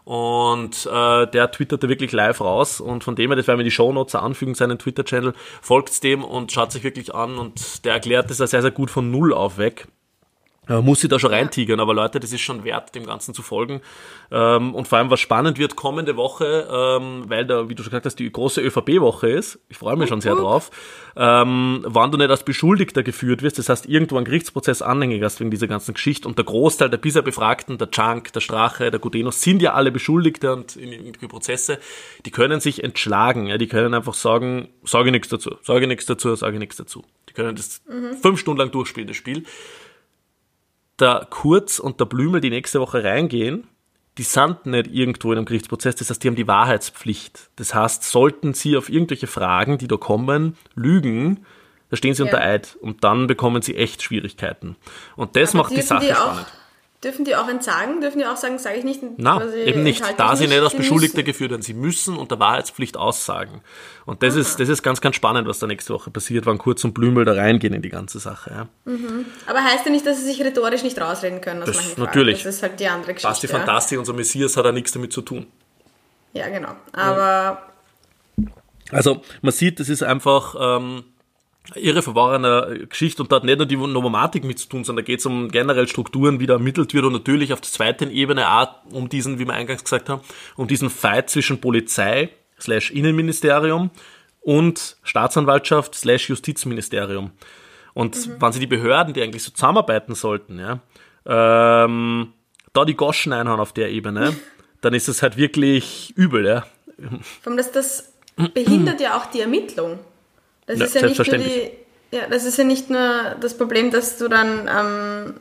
Und äh, der twitterte wirklich live raus und von dem her, das werden wir die Shownotes anfügen, seinen Twitter-Channel, folgt dem und schaut sich wirklich an und der erklärt das sehr, sehr gut von Null auf weg. Man muss sie da schon reintigern, aber Leute, das ist schon wert, dem Ganzen zu folgen. Ähm, und vor allem, was spannend wird kommende Woche, ähm, weil da, wie du schon gesagt hast, die große ÖVP-Woche ist, ich freue mich schon sehr drauf, ähm, wann du nicht als Beschuldigter geführt wirst, das heißt, irgendwo einen Gerichtsprozess anhängig hast wegen dieser ganzen Geschichte. Und der Großteil der bisher Befragten, der Chunk, der Strache, der Gudeno, sind ja alle Beschuldigte und in, in Prozesse, die können sich entschlagen, ja, die können einfach sagen, sage nichts dazu, sage nichts dazu, sage nichts dazu. Die können das mhm. fünf Stunden lang durchspielen, das Spiel der Kurz und der Blümel die nächste Woche reingehen, die sind nicht irgendwo in einem Gerichtsprozess, das heißt, die haben die Wahrheitspflicht. Das heißt, sollten sie auf irgendwelche Fragen, die da kommen, lügen, da stehen sie ja. unter Eid und dann bekommen sie echt Schwierigkeiten. Und das Aber macht die Sache die spannend. Dürfen die auch entsagen? Dürfen die auch sagen, sage ich nicht? Quasi eben nicht. Da sie nicht als die Beschuldigte müssen. geführt werden. Sie müssen unter Wahrheitspflicht aussagen. Und das ist, das ist ganz, ganz spannend, was da nächste Woche passiert, wann Kurz und Blümel da reingehen in die ganze Sache. Ja. Aber heißt ja nicht, dass sie sich rhetorisch nicht rausreden können aus Das- manchen natürlich. Das ist halt die andere Geschichte. Basti ja. Fantastik, unser Messias, hat da nichts damit zu tun. Ja, genau. Aber Also man sieht, das ist einfach ähm, irre verworrene Geschichte und da hat nicht nur die Novomatik mit zu tun, sondern da geht es um generell Strukturen, wie da ermittelt wird und natürlich auf der zweiten Ebene auch um diesen, wie wir eingangs gesagt haben, um diesen Fight zwischen Polizei slash Innenministerium und Staatsanwaltschaft slash Justizministerium. Und wenn sie die Behörden, die eigentlich so zusammenarbeiten sollten, ja, ähm, da die Goschen einhauen auf der Ebene, [laughs] dann ist es halt wirklich übel, ja. vor allem, dass das behindert ja auch die Ermittlung. Das Ja, ist ja nicht nur die, selbstverständlich. ja, das ist ja nicht nur das Problem, dass du dann ähm,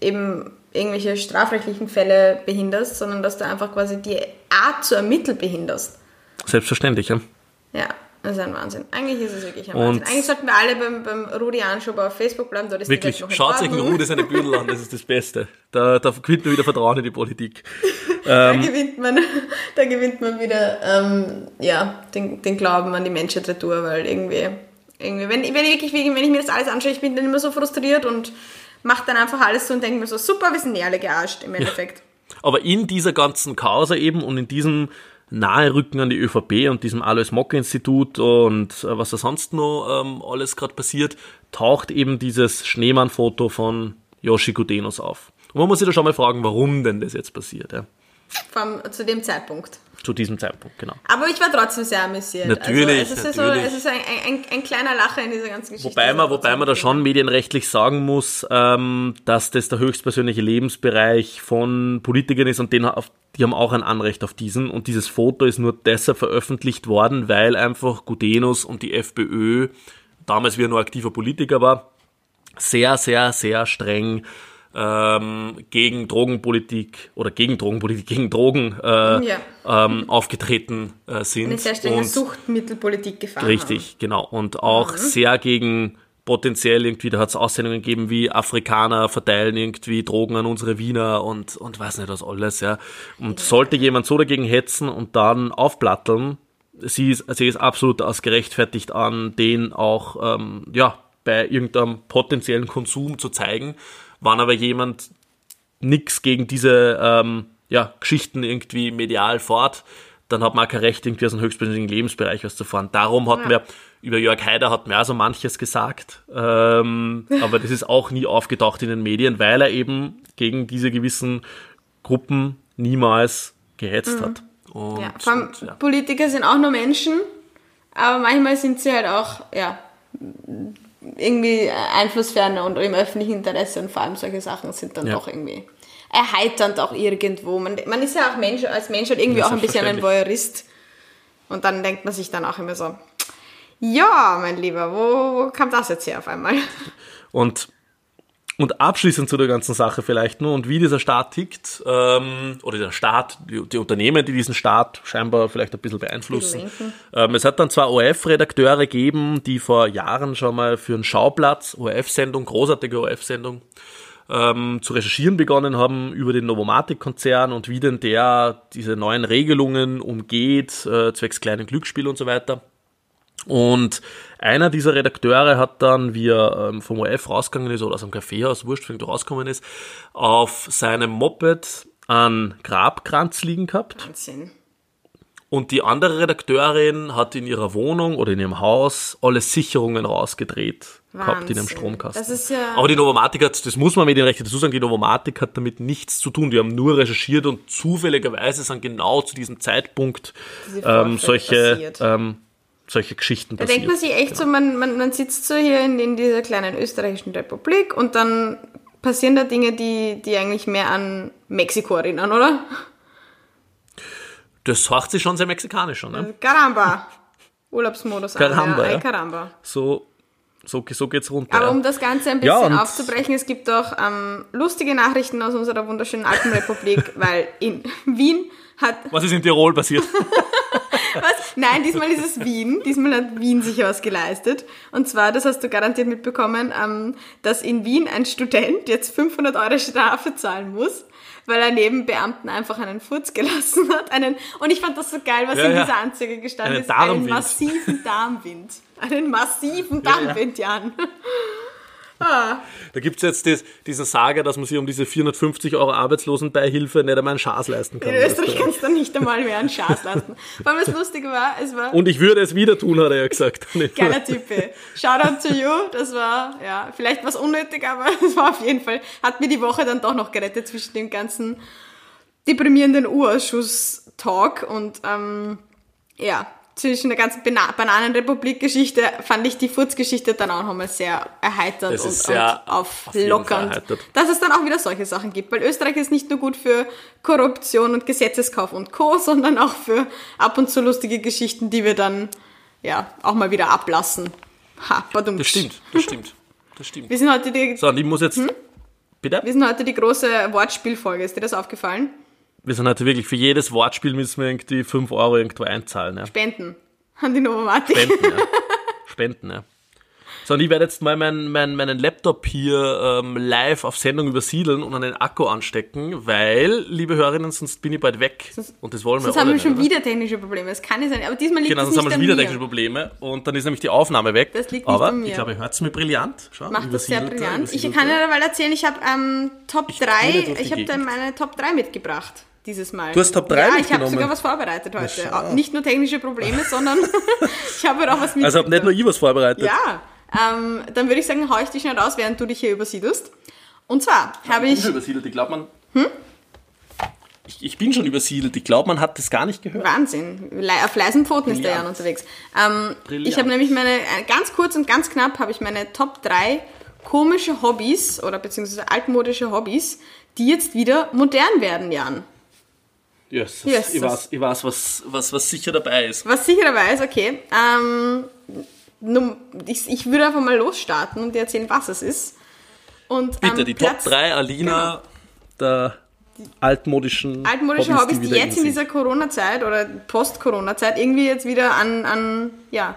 eben irgendwelche strafrechtlichen Fälle behinderst, sondern dass du einfach quasi die Art zu ermitteln behinderst. Selbstverständlich, ja. Ja, das ist ein Wahnsinn. Eigentlich ist es wirklich ein Und- Wahnsinn. Eigentlich sollten wir alle beim, beim Rudi Anschober auf Facebook bleiben, dort ist Wirklich, schaut euch Ordnung. Ruhe seine Büdel an, das ist das Beste. Da, da gewinnt man wieder Vertrauen in die Politik. [laughs] Da Ähm. gewinnt man, [laughs] da gewinnt man wieder ähm, ja, den, den Glauben an die Menschheit retour, weil irgendwie, irgendwie wenn, wenn, ich wirklich, wenn ich mir das alles anschaue, ich bin dann immer so frustriert und mache dann einfach alles so und denke mir so, super, wir sind eh alle gearscht im Endeffekt. Aber in dieser ganzen Causa eben und in diesem nahe Rücken an die ÖVP und diesem Alois Mocker Institut und äh, was da sonst noch ähm, alles gerade passiert, taucht eben dieses Schneemann-Foto von Yoshi Gudenus auf. Und man muss sich da schon mal fragen, warum denn das jetzt passiert, ja? Vor allem zu dem Zeitpunkt. Zu diesem Zeitpunkt, genau. Aber ich war trotzdem sehr amüsiert. Natürlich, also, es ist, natürlich. So, es ist ein, ein, ein kleiner Lacher in dieser ganzen Geschichte. Wobei man, wobei man da schon medienrechtlich sagen muss, ähm, dass das der höchstpersönliche Lebensbereich von Politikern ist und den, auf, die haben auch ein Anrecht auf diesen. Und dieses Foto ist nur deshalb veröffentlicht worden, weil einfach Gudenus und die FPÖ, damals wie er nur aktiver Politiker war, sehr, sehr, sehr streng ähm, gegen Drogenpolitik oder gegen Drogenpolitik, gegen Drogen äh, Ja. ähm, aufgetreten äh, sind. eine sehr strenge und Suchtmittelpolitik gefahren Richtig, genau. Und auch sehr gegen potenziell irgendwie, da hat es Aussendungen gegeben, wie Afrikaner verteilen irgendwie Drogen an unsere Wiener und, und weiß nicht was alles, ja. Und sollte jemand so dagegen hetzen und dann aufplatteln, sie ist, sie ist absolut als gerechtfertigt an, den auch, ähm, ja, bei irgendeinem potenziellen Konsum zu zeigen. Wann aber jemand nix gegen diese ähm, ja, Geschichten irgendwie medial fort, dann hat man auch kein Recht, irgendwie aus einem höchstpersönlichen Lebensbereich was zu fahren. Darum hat Ja. mir, über Jörg Haider hat mir auch so manches gesagt, ähm, [laughs] aber das ist auch nie aufgetaucht in den Medien, weil er eben gegen diese gewissen Gruppen niemals gehetzt hat. Und, Mhm. Ja, vor allem und, ja. Politiker sind auch nur Menschen, aber manchmal sind sie halt auch, ja, irgendwie einflussferner und im öffentlichen Interesse und vor allem solche Sachen sind dann Ja. doch irgendwie erheiternd auch irgendwo. Man, man ist ja auch Mensch, als Mensch halt irgendwie auch ein bisschen ein. Voyeurist. Und dann denkt man sich dann auch immer so, ja, mein Lieber, wo, wo kam das jetzt her auf einmal? Und, und abschließend zu der ganzen Sache vielleicht nur und wie dieser Staat tickt, ähm, oder der Staat, die, die Unternehmen, die diesen Staat scheinbar vielleicht ein bisschen beeinflussen. Ähm, es hat dann zwei ORF-Redakteure gegeben, die vor Jahren schon mal für einen Schauplatz, ORF-Sendung, großartige ORF-Sendung, ähm, zu recherchieren begonnen haben über den Novomatic-Konzern und wie denn der diese neuen Regelungen umgeht, äh, zwecks kleinen Glücksspiel und so weiter. Und einer dieser Redakteure hat dann, wie er ähm, vom ORF rausgegangen ist oder aus dem Café aus, wurscht, wenn er rausgekommen ist, auf seinem Moped einen Grabkranz liegen gehabt. Wahnsinn. Und die andere Redakteurin hat in ihrer Wohnung oder in ihrem Haus alle Sicherungen rausgedreht gehabt in Wahnsinn. Stromkasten. Ja- Aber die Novomatic hat, das muss man mit den Rechten dazu sagen, die Novomatic hat damit nichts zu tun. Die haben nur recherchiert und zufälligerweise sind genau zu diesem Zeitpunkt ähm, solche, ähm, solche Geschichten Da passiert. denkt man sich echt so, man, man, man sitzt so hier in, in dieser kleinen österreichischen Republik und dann passieren da Dinge, die, die eigentlich mehr an Mexiko erinnern, oder? Das hört sich schon sehr mexikanisch an. Ne? Caramba. Urlaubsmodus. an, Caramba, ja. ja. Caramba. So, so, so geht's runter. Aber ja. um das Ganze ein Ja, bisschen und- aufzubrechen, es gibt auch ähm, lustige Nachrichten aus unserer wunderschönen Alpenrepublik, [laughs] weil in Wien hat Was ist in Tirol passiert? [laughs] [laughs] Was? Nein, diesmal ist es Wien. Diesmal hat Wien sich was geleistet. Und zwar, das hast du garantiert mitbekommen, ähm, dass in Wien ein Student jetzt 500 Euro Strafe zahlen muss, weil er neben Beamten einfach einen Furz gelassen hat. Einen, und ich fand das so geil, was Ja, in ja. dieser Anzeige gestanden Einen ist. Einen Darmwind. massiven Darmwind. Einen massiven Ja, ja. Darmwind, Jan. Da gibt's jetzt das, diesen Sage, dass man sich um diese 450 Euro Arbeitslosenbeihilfe nicht einmal einen Schaß leisten kann. In Österreich kannst du nicht einmal mehr einen Schaß lassen. Vor allem das Lustige war, es war Und ich würde es wieder tun, hat er ja gesagt. [laughs] geiler Typ. ey. Shoutout to you. Das war, ja, vielleicht was unnötig, aber [laughs] es war auf jeden Fall, hat mir die Woche dann doch noch gerettet zwischen dem ganzen deprimierenden U-Ausschuss-Talk und, ähm, ja, zwischen der ganzen Bana Bananenrepublik-Geschichte fand ich die Furz-Geschichte dann auch nochmal sehr erheiternd und, sehr und auf auflockernd. erheitert. Dass es dann auch wieder solche Sachen gibt, weil Österreich ist nicht nur gut für Korruption und Gesetzeskauf und Co., sondern auch für ab und zu lustige Geschichten, die wir dann ja auch mal wieder ablassen. Ha, badum. Das stimmt, das stimmt. Das stimmt. Wir sind heute die, So, ich muss jetzt. Hm? Bitte? wir sind heute die große Wortspielfolge. Ist dir das aufgefallen? Wir sind heute wirklich, für jedes Wortspiel müssen wir irgendwie 5 Euro irgendwo einzahlen. Ja. Spenden an die Novomatic. Spenden, ja. [laughs] Spenden, ja. So, und ich werde jetzt mal meinen, meinen, meinen Laptop hier ähm, live auf Sendung übersiedeln und an den Akku anstecken, weil, liebe Hörerinnen, sonst bin ich bald weg. und das wollen wir Sonst alle haben wir nicht, schon wieder technische Probleme. Das kann nicht sein. Aber diesmal liegt Genau, es sonst nicht haben wir an schon wieder mir. technische Probleme und dann ist nämlich die Aufnahme weg. Das liegt nicht Aber an mir. ich glaube, ihr hört es mir brillant. Schau, Macht das sehr brillant. Ich kann dir dabei erzählen, ich habe ähm, Top Ich 3, tulle durch die ich habe da meine Top 3 mitgebracht dieses Mal. Du hast Top 3 Ja, ich habe mitgenommen? sogar was vorbereitet heute. Auch Nicht nur technische Probleme, sondern [laughs] ich habe auch was mitgebracht. Also hab nicht nur ich was vorbereitet. Ja, ähm, dann würde ich sagen, hau ich dich schnell raus, während du dich hier übersiedelst. Und zwar habe Ich bin ich, schon übersiedelt, ich glaube man. Ich, ich bin schon übersiedelt, ich glaube man hat das gar nicht gehört. Wahnsinn, auf leisen Pfoten ist der. Jan unterwegs. Ähm, ich habe nämlich meine, äh, ganz kurz und ganz knapp habe ich meine Top 3 komische Hobbys oder beziehungsweise altmodische Hobbys, die jetzt wieder modern werden, Jan. Yes, Yes, ich, das- weiß, ich weiß, was, was, was sicher dabei ist. Was sicher dabei ist, okay. Ähm, ich, ich würde einfach mal losstarten und dir erzählen, was es ist. Und, Bitte, die Platz- Top 3 Alina der altmodischen altmodische Hobbys, die wieder jetzt in dieser Corona-Zeit oder Post-Corona-Zeit irgendwie jetzt wieder an, an, ja,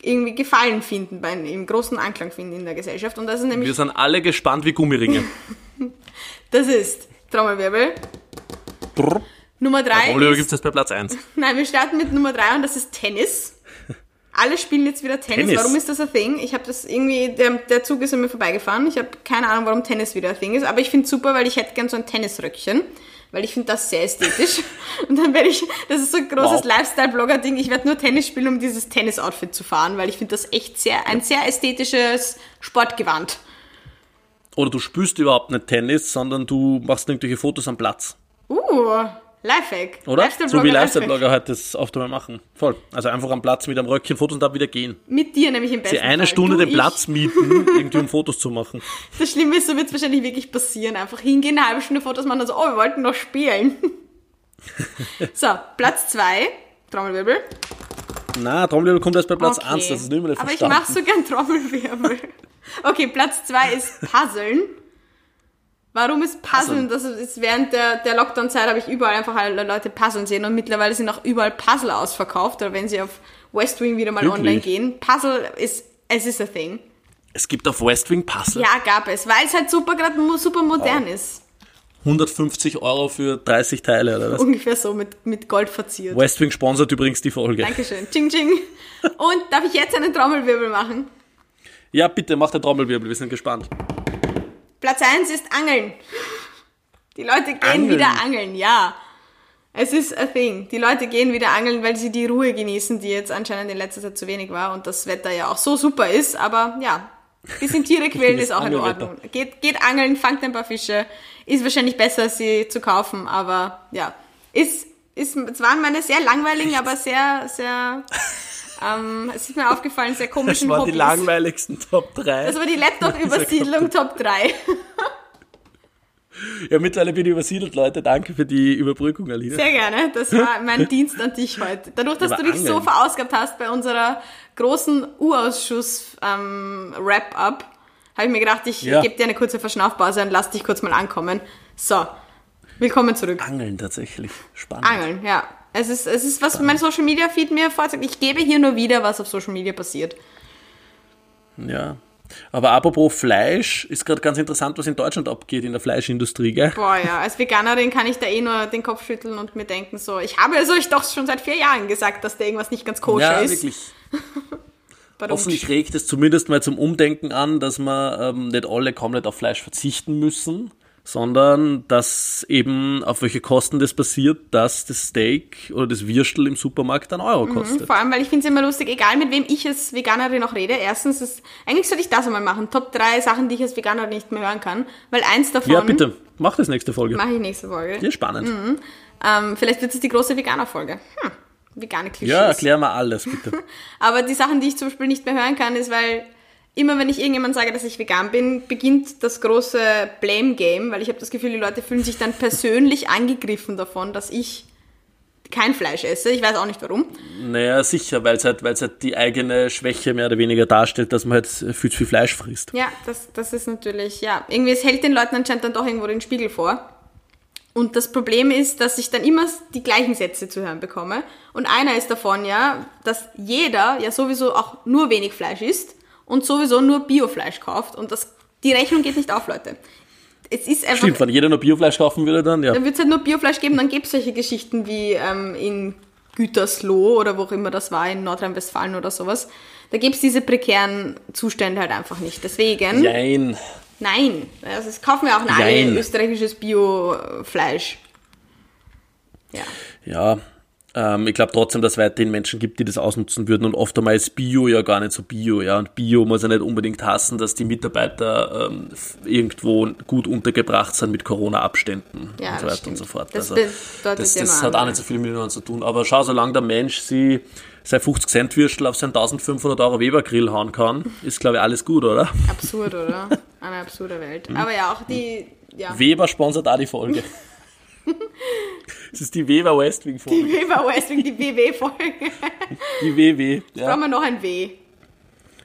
irgendwie Gefallen finden, bei, im großen Anklang finden in der Gesellschaft. Und das ist nämlich, Wir sind alle gespannt wie Gummiringe. [laughs] das ist, Trommelwirbel, Brrr. Nummer drei. Probleme ist- gibt es bei Platz 1. [laughs] Nein, wir starten mit Nummer drei und das ist Tennis. Alle spielen jetzt wieder Tennis. Tennis. Warum ist das ein Thing? Ich habe das irgendwie, der, der Zug ist an mir vorbeigefahren. Ich habe keine Ahnung, warum Tennis wieder ein Thing ist, aber ich finde super, weil ich hätte gern so ein Tennisröckchen, weil ich finde das sehr ästhetisch. [laughs] Und dann werde ich, das ist so ein großes Wow. Lifestyle-Blogger-Ding, ich werde nur Tennis spielen, um dieses Tennis-Outfit zu fahren, weil ich finde das echt sehr, ein sehr ästhetisches Sportgewand. Oder du spürst überhaupt nicht Tennis, sondern du machst irgendwelche Fotos am Platz. Uh, Lifehack. Oder? Lifestyle-Blogger, so wie. Lifestyle-Blogger halt das oft einmal machen. Voll. Also einfach am Platz mit einem Röckchen Fotos und dann wieder gehen. Mit dir nämlich im besten Sie eine Fall. Stunde du, den ich. Platz mieten, [laughs] irgendwie um Fotos zu machen. Das Schlimme ist, so wird es wahrscheinlich wirklich passieren. Einfach hingehen, eine halbe Stunde Fotos machen und so, oh, wir wollten noch spielen. [laughs] so, Platz zwei Trommelwirbel. Na, Trommelwirbel kommt erst bei Platz Okay. 1, das ist nicht mehr Aber ich mache so gern Trommelwirbel. [laughs] Okay, Platz zwei ist Puzzeln. Warum ist Puzzeln? Das ist während der, der Lockdown-Zeit habe ich überall einfach alle Leute puzzeln sehen und mittlerweile sind auch überall Puzzle ausverkauft oder wenn sie auf West Wing wieder mal Wirklich? online gehen. Puzzle ist, es ist a thing. Es gibt auf West Wing Puzzle. Ja, gab es, weil es halt super gerade super modern ist. 150 Euro für 30 Teile oder was? Ungefähr so mit, mit Gold verziert. West Wing sponsert übrigens die Folge. Dankeschön. Ching, ching. [laughs] Und darf ich jetzt einen Trommelwirbel machen? Ja, bitte, mach den Trommelwirbel, wir sind gespannt. Platz 1 ist Angeln. Die Leute gehen Angeln? wieder angeln, ja. Es ist a thing. Die Leute gehen wieder angeln, weil sie die Ruhe genießen, die jetzt anscheinend in letzter Zeit zu wenig war und das Wetter ja auch so super ist. Aber ja, bisschen Tiere [laughs] quälen ist auch in. Ordnung. Geht, geht angeln, fangt ein paar Fische. Ist wahrscheinlich besser, sie zu kaufen, aber ja. Ist, ist, es waren meine sehr langweiligen, aber sehr, sehr, [laughs] ähm, es ist mir aufgefallen, sehr Das komischen waren die Hobbys. langweiligsten Top 3. Das war die Laptop-Übersiedlung [laughs] Top 3. Ja, mittlerweile bin ich übersiedelt, Leute. Danke für die Überbrückung, Alina. Sehr gerne. Das war mein [laughs] Dienst an dich heute. Dadurch, dass Aber du dich so verausgabt hast bei unserer großen U-Ausschuss-Wrap-Up, habe ich mir gedacht, ich Ja. gebe dir eine kurze Verschnaufpause und lass dich kurz mal ankommen. So, willkommen zurück. Angeln tatsächlich. Spannend. Angeln, ja. Es ist, es ist, was mein Social Media Feed mir vorzeigt. Ich gebe hier nur wieder, was auf Social Media passiert. Ja. Aber apropos Fleisch, ist gerade ganz interessant, was in Deutschland abgeht in der Fleischindustrie, gell? Boah, ja, als Veganerin kann ich da eh nur den Kopf schütteln und mir denken so, ich habe also ich doch schon seit vier Jahren gesagt, dass da irgendwas nicht ganz koscher Ja, ist. wirklich. [laughs] Warum? Hoffentlich regt es zumindest mal zum Umdenken an, dass wir ähm, nicht alle komplett auf Fleisch verzichten müssen, sondern dass eben auf welche Kosten das passiert, dass das Steak oder das Würstel im Supermarkt einen Euro kostet. Vor allem, weil ich finde es immer lustig, egal mit wem ich als Veganerin noch rede. Erstens, ist, eigentlich sollte ich das einmal machen. Top drei Sachen, die ich als Veganerin nicht mehr hören kann. Weil eins davon Ja, bitte, mach das nächste Folge. mache ich nächste Folge. Ja, spannend. Ähm, vielleicht wird es die große Veganer-Folge. Hm, vegane Klischees. Ja, erklär mal alles, bitte. [laughs] Aber die Sachen, die ich zum Beispiel nicht mehr hören kann, ist, weil immer wenn ich irgendjemand sage, dass ich vegan bin, beginnt das große Blame-Game, weil ich habe das Gefühl, die Leute fühlen sich dann persönlich [laughs] angegriffen davon, dass ich kein Fleisch esse. Ich weiß auch nicht warum. naja, sicher, weil es halt, weil's halt die eigene Schwäche mehr oder weniger darstellt, dass man halt viel zu viel Fleisch frisst. Ja, das, das ist natürlich, ja, irgendwie, es hält den Leuten anscheinend dann doch irgendwo den Spiegel vor. Und das Problem ist, dass ich dann immer die gleichen Sätze zu hören bekomme. Und einer ist davon ja, dass jeder ja sowieso auch nur wenig Fleisch isst und sowieso nur Biofleisch kauft. Und das, die Rechnung geht nicht auf, Leute. Es ist einfach, Stimmt, wenn jeder nur Biofleisch kaufen würde, dann ja. dann wird es halt nur Biofleisch geben, dann gäbe es solche Geschichten wie ähm, in Gütersloh oder wo auch immer das war, in Nordrhein-Westfalen oder sowas. Da gäbe es diese prekären Zustände halt einfach nicht. Deswegen, Jein. nein, also es kaufen wir auch alle österreichisches Biofleisch. Ja. Ja, ähm, ich glaube trotzdem, dass es weiterhin Menschen gibt, die das ausnutzen würden und oft einmal ist Bio ja gar nicht so Bio, ja. Und Bio muss ja nicht unbedingt hassen, dass die Mitarbeiter ähm, irgendwo gut untergebracht sind mit Corona-Abständen Ja, und so weiter und so stimmt. fort. Das also, das, das hat auch nicht so viel miteinander zu tun. Aber schau, solange der Mensch sie sein 50 Cent Würstel auf sein 1500 Euro Weber Grill hauen kann, ist glaube ich alles gut, oder? Absurd, oder? Eine absurde Welt. Aber ja, auch die, ja, Weber sponsert auch die Folge. [laughs] Es ist die Weber Westwing die Folge. Weber Westwing, die WW-Folge. Die WW. Ja. Brauchen wir noch ein W.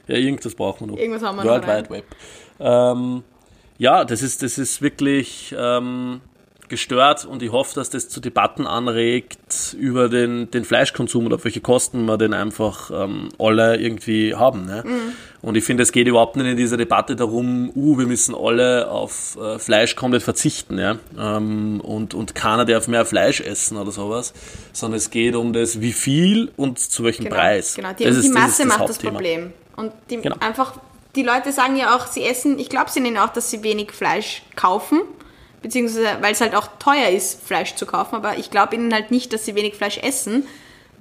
Ja, irgendwas brauchen wir noch. Irgendwas haben wir noch World. Wide Web. Ähm, ja, das ist, das ist wirklich ähm, gestört und ich hoffe, dass das zu Debatten anregt über den, den Fleischkonsum und auf welche Kosten wir den einfach ähm, alle irgendwie haben. Ne? Mhm. Und ich finde, es geht überhaupt nicht in dieser Debatte darum, uh, wir müssen alle auf äh, Fleisch komplett verzichten, ja. Ähm, und, und keiner darf mehr Fleisch essen oder sowas, sondern es geht um das, wie viel und zu welchem Genau, Preis. Genau, die, das die ist, Masse das ist macht das Hauptthema. Problem. Und die Genau. einfach, die Leute sagen ja auch, sie essen, ich glaube sie nennen auch, dass sie wenig Fleisch kaufen, beziehungsweise weil es halt auch teuer ist, Fleisch zu kaufen, aber ich glaube ihnen halt nicht, dass sie wenig Fleisch essen,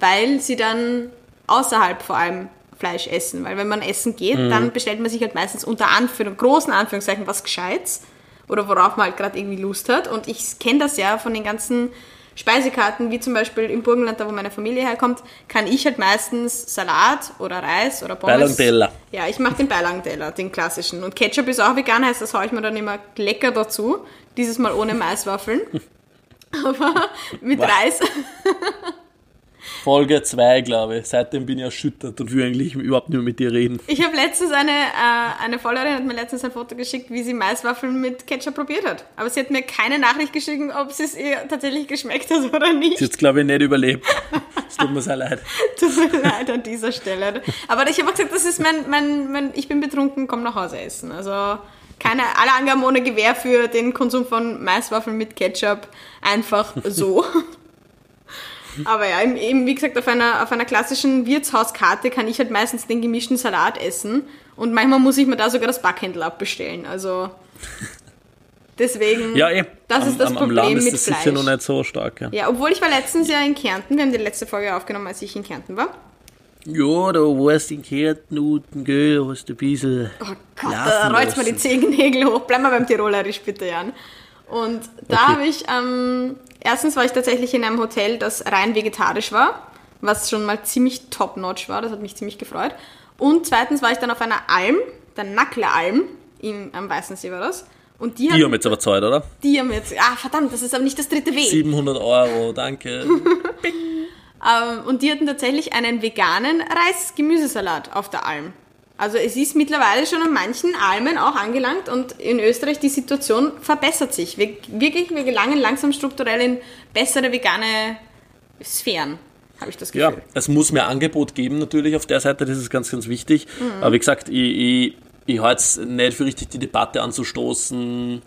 weil sie dann außerhalb vor allem Fleisch essen. Weil wenn man essen geht, Mhm. dann bestellt man sich halt meistens unter Anführung, großen Anführungszeichen was Gescheites oder worauf man halt gerade irgendwie Lust hat. Und ich kenne das ja von den ganzen Speisekarten, wie zum Beispiel im Burgenland, da wo meine Familie herkommt, kann ich halt meistens Salat oder Reis oder Pommes. Beilagenteller. Ja, ich mache den Beilagenteller, den klassischen. Und Ketchup ist auch vegan, heißt, das haue ich mir dann immer lecker dazu. Dieses Mal ohne Maiswaffeln. [laughs] Aber mit Wow. Reis. [laughs] Folge 2, glaube ich. Seitdem bin ich erschüttert und will eigentlich überhaupt nicht mehr mit dir reden. Ich habe letztens eine, äh, eine Followerin hat mir letztens ein Foto geschickt, wie sie Maiswaffeln mit Ketchup probiert hat. Aber sie hat mir keine Nachricht geschickt, ob es ihr tatsächlich geschmeckt hat oder nicht. Sie hat glaube ich, nicht überlebt. Es tut mir sehr [laughs] leid. Tut mir leid an dieser Stelle. Aber ich habe auch gesagt, das ist mein, mein, mein, ich bin betrunken, komm nach Hause essen. Also keine, alle Angaben ohne Gewähr für den Konsum von Maiswaffeln mit Ketchup. Einfach so. [laughs] Aber ja, eben- wie gesagt, auf einer, auf einer klassischen Wirtshauskarte kann ich halt meistens den gemischten Salat essen. Und manchmal muss ich mir da sogar das Backhändel abbestellen. Also deswegen, Ja, eh. das am, ist das am, am Problem Land ist mit das Fleisch. sicher noch nicht so stark. Ja, Ja, obwohl ich war letztens ja in Kärnten. Wir haben die letzte Folge aufgenommen, als ich in Kärnten war. Ja da warst du in Kärnten unten, gell, hast du ein bisschen. Oh Gott, da rollt's mir die. Zehennägel hoch. Bleib mal beim Tirolerisch bitte, Jan. Und da Okay. habe ich, ähm, erstens war ich tatsächlich in einem Hotel, das rein vegetarisch war, was schon mal ziemlich top-notch war, das hat mich ziemlich gefreut. Und zweitens war ich dann auf einer Alm, der Nackle-Alm, in, am Weißensee war das. Und die, Die haben, haben jetzt aber Zeit, oder? die haben jetzt, ah verdammt, das ist aber nicht das dritte W. 700 Euro, danke. [laughs] Ähm, und die hatten tatsächlich einen veganen Reis-Gemüsesalat auf der Alm. Also es ist mittlerweile schon an manchen Almen auch angelangt und in Österreich die Situation verbessert sich. Wir, wirklich, wir gelangen langsam strukturell in bessere vegane Sphären, habe ich das Gefühl. Ja, es muss mehr Angebot geben natürlich auf der Seite, das ist ganz, ganz wichtig. Mhm. Aber wie gesagt, ich, ich, ich halte es nicht für richtig, die Debatte anzustoßen,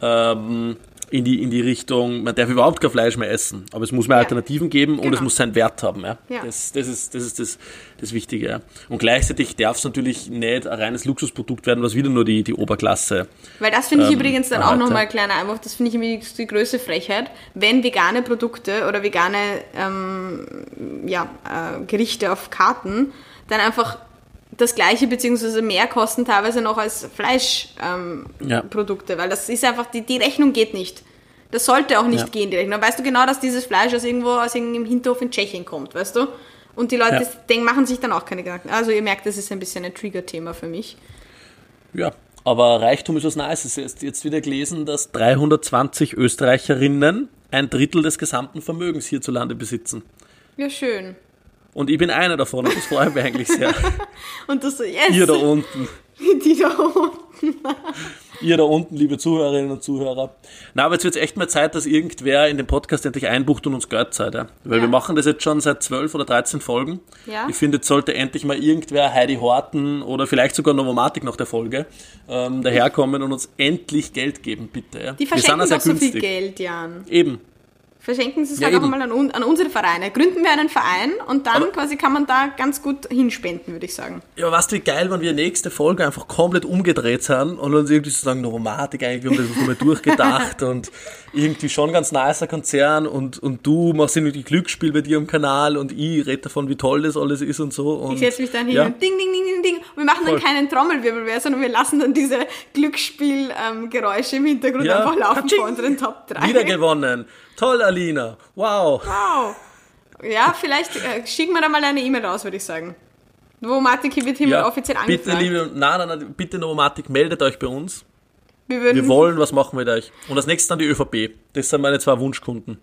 ähm, in die, in die Richtung, man darf überhaupt kein Fleisch mehr essen, aber es muss mehr ja. Alternativen geben genau. und es genau. muss seinen Wert haben. Ja? ja. Das, das ist, das, ist das, das Wichtige. Ja. Und gleichzeitig darf es natürlich nicht ein reines Luxusprodukt werden, was wieder nur die, die Oberklasse. Weil das finde ich ähm, übrigens dann auch nochmal ein kleiner Einwurf, das finde ich die größte Frechheit, wenn vegane Produkte oder vegane ähm, ja, äh, Gerichte auf Karten dann einfach das gleiche beziehungsweise mehr kosten teilweise noch als Fleischprodukte, ähm, ja. weil das ist einfach, die, die Rechnung geht nicht. Das sollte auch nicht ja. gehen, die Rechnung. Dann weißt du genau, dass dieses Fleisch aus irgendwo, aus irgendeinem Hinterhof in Tschechien kommt, weißt du? Und die Leute ja. denken, machen sich dann auch keine Gedanken. Also ihr merkt, das ist ein bisschen ein Trigger-Thema für mich. Ja, aber Reichtum ist was Nices. Jetzt, jetzt wieder gelesen, dass 320 Österreicherinnen ein Drittel des gesamten Vermögens hierzulande besitzen. Ja, schön. Und ich bin einer davon und das freut mich eigentlich sehr. [laughs] und du so, yes. Ihr da unten. [laughs] Die da unten. Ihr da unten, liebe Zuhörerinnen und Zuhörer. Na, aber jetzt wird es echt mal Zeit, dass irgendwer in den Podcast endlich einbucht und uns Geld zahlt. Ja? Weil ja. wir machen das jetzt schon seit 12 oder 13 Folgen. Ja. Ich finde, jetzt sollte endlich mal irgendwer, Heidi Horten oder vielleicht sogar Novomatic nach der Folge, ähm, daherkommen und uns endlich Geld geben, bitte. Ja? Die verschenken doch so viel Geld, Jan. Eben. Verschenken Sie es ja, halt eben. auch mal an, an, unsere Vereine. Gründen wir einen Verein und dann aber quasi kann man da ganz gut hinspenden, würde ich sagen. Ja, du, wie geil, wenn wir nächste Folge einfach komplett umgedreht sind und uns irgendwie so sagen, Novomatik eigentlich, wir haben das nochmal durchgedacht [laughs] und irgendwie schon ganz nicer Konzern und, und du machst irgendwie Glücksspiel bei dir am Kanal und ich rede davon, wie toll das alles ist und so. Und, ich setze mich dann hin ja. und ding, ding, ding, ding, ding. Wir machen dann Voll. keinen Trommelwirbel mehr, sondern wir lassen dann diese Glücksspielgeräusche ähm, im Hintergrund ja. einfach laufen vor unseren Top 3. Wieder gewonnen. Toll, Alina. Wow. Wow. Ja, vielleicht äh, schicken wir da mal eine E-Mail raus, würde ich sagen. Novomatic wird hiermit ja, offiziell angefragt. Bitte, liebe, nein, nein, nein, bitte Novomatic, meldet euch bei uns. Wir, würden, wir wollen was machen mit euch. Und als nächstes dann die ÖVP. Das sind meine zwei Wunschkunden.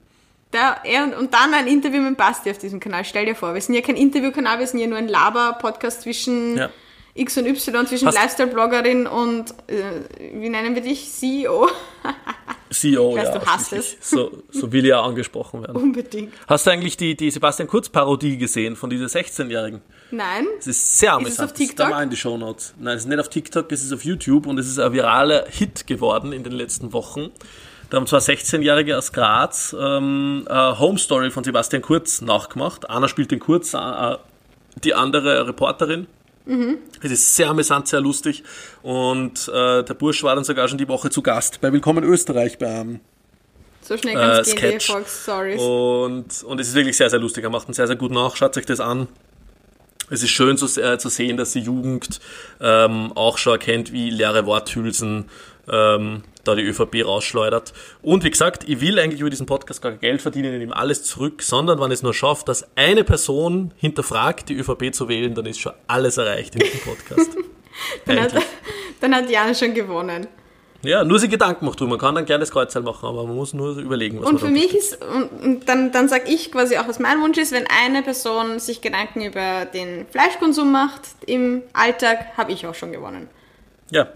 Da, ja, und, und dann ein Interview mit Basti auf diesem Kanal. Stell dir vor, wir sind ja kein Interviewkanal, wir sind ja nur ein Laber-Podcast zwischen ja. X und Y, zwischen Lifestyle-Bloggerin und, äh, wie nennen wir dich? CEO. [laughs] CEO, weiß, ja. Du hast es. So, so will ja angesprochen werden. [laughs] Unbedingt. Hast du eigentlich die, die Sebastian Kurz-Parodie gesehen von dieser 16-Jährigen? Nein. Es ist sehr amüsant. Ist es auf TikTok? Das ist da in die Show Notes. Nein, es ist nicht auf TikTok, es ist auf YouTube und es ist ein viraler Hit geworden in den letzten Wochen. Da haben zwei 16-Jährige aus Graz ähm, eine Home Story von Sebastian Kurz nachgemacht. Einer spielt den Kurz, äh, die andere Reporterin. Mhm. Es ist sehr amüsant, sehr lustig. Und äh, der Bursch war dann sogar schon die Woche zu Gast bei Willkommen Österreich beim so schnell kann es äh, gehen, die Fox Stories. Und, und es ist wirklich sehr, sehr lustig. Er macht ihn sehr, sehr gut nach. Schaut euch das an. Es ist schön zu, äh, zu sehen, dass die Jugend ähm, auch schon erkennt, wie leere Worthülsen ähm, da die ÖVP rausschleudert. Und wie gesagt, ich will eigentlich über diesen Podcast gar kein Geld verdienen, ich nehme alles zurück, sondern wenn es nur schafft, dass eine Person hinterfragt, die ÖVP zu wählen, dann ist schon alles erreicht in diesem Podcast. [laughs] dann, hat, dann hat Jan schon gewonnen. Ja, nur sich Gedanken macht drüber. Man kann dann gerne das Kreuzteil machen, aber man muss nur überlegen, was und man Und für mich ist, und, und dann, dann sage ich quasi auch, was mein Wunsch ist, wenn eine Person sich Gedanken über den Fleischkonsum macht im Alltag, habe ich auch schon gewonnen. Ja,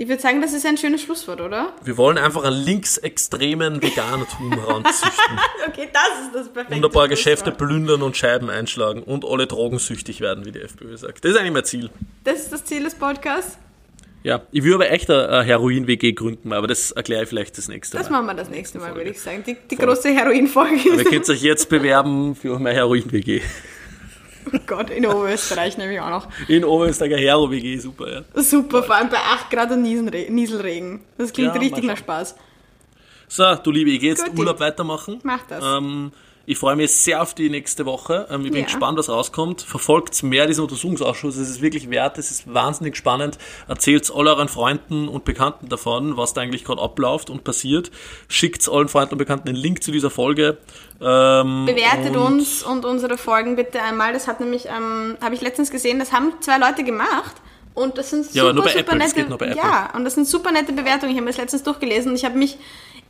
ich würde sagen, das ist ein schönes Schlusswort, oder? Wir wollen einfach einen linksextremen Veganertum heranzüchten. [laughs] okay, das ist das perfekte Und ein paar Geschäfte plündern und Scheiben einschlagen und alle drogensüchtig werden, wie die FPÖ sagt. Das ist eigentlich mein Ziel. Das ist das Ziel des Podcasts? Ja, ich würde aber echt eine Heroin-WG gründen, aber das erkläre ich vielleicht das nächste Mal. Das machen wir das nächste Mal, würde ich sagen. Die, die große Heroin-Folge. Aber ihr könnt euch jetzt bewerben für meine Heroin-WG. Oh Gott, in Oberösterreich nämlich auch noch. In Oberösterreich eine Hero-WG, super, ja. Super, vor allem bei 8 Grad und Nieselregen. Das klingt ja, richtig nach Spaß. So, du Liebe, ich gehe jetzt Gut, Urlaub weitermachen. Mach das. Ähm, ich freue mich sehr auf die nächste Woche. Ähm, ich bin ja. gespannt, was rauskommt. Verfolgt mehr diesen Untersuchungsausschuss. Es ist wirklich wert. Es ist wahnsinnig spannend. Erzählt all euren Freunden und Bekannten davon, was da eigentlich gerade abläuft und passiert. Schickt allen Freunden und Bekannten den Link zu dieser Folge. Ähm, Bewertet und uns und unsere Folgen bitte einmal. Das hat nämlich, ähm, habe ich letztens gesehen, das haben zwei Leute gemacht. Und das sind super, ja, super nette. Ja, und das sind super nette Bewertungen. Ich habe das letztens durchgelesen und ich habe mich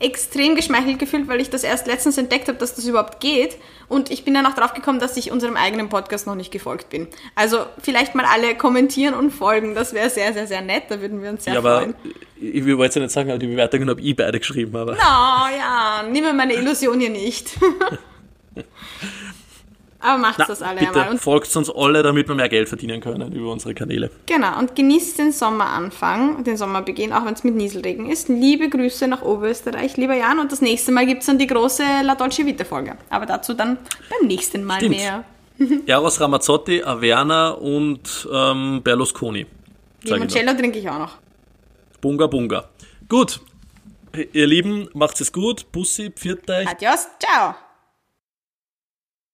extrem geschmeichelt gefühlt, weil ich das erst letztens entdeckt habe, dass das überhaupt geht. Und ich bin dann auch drauf gekommen, dass ich unserem eigenen Podcast noch nicht gefolgt bin. Also vielleicht mal alle kommentieren und folgen. Das wäre sehr, sehr, sehr nett. Da würden wir uns sehr ja, freuen. Aber ich will jetzt nicht sagen, aber die Bewertungen habe ich beide geschrieben. Aber. Na no, ja, nimm mir meine Illusion hier nicht. [laughs] [laughs] Aber macht Na, das alle bitte einmal. Und folgt uns alle, damit wir mehr Geld verdienen können über unsere Kanäle. Genau, und genießt den Sommeranfang, den Sommerbeginn, auch wenn es mit Nieselregen ist. Liebe Grüße nach Oberösterreich, lieber Jan. Und das nächste Mal gibt es dann die große La Dolce Vita Folge. Aber dazu dann beim nächsten Mal Stimmt. mehr. [laughs] Eros Ramazzotti, Averna und ähm, Berlusconi. Limoncello trinke ich auch noch. Bunga Bunga. Gut, ihr Lieben, macht's es gut. Bussi, pfiat euch. Adios, ciao.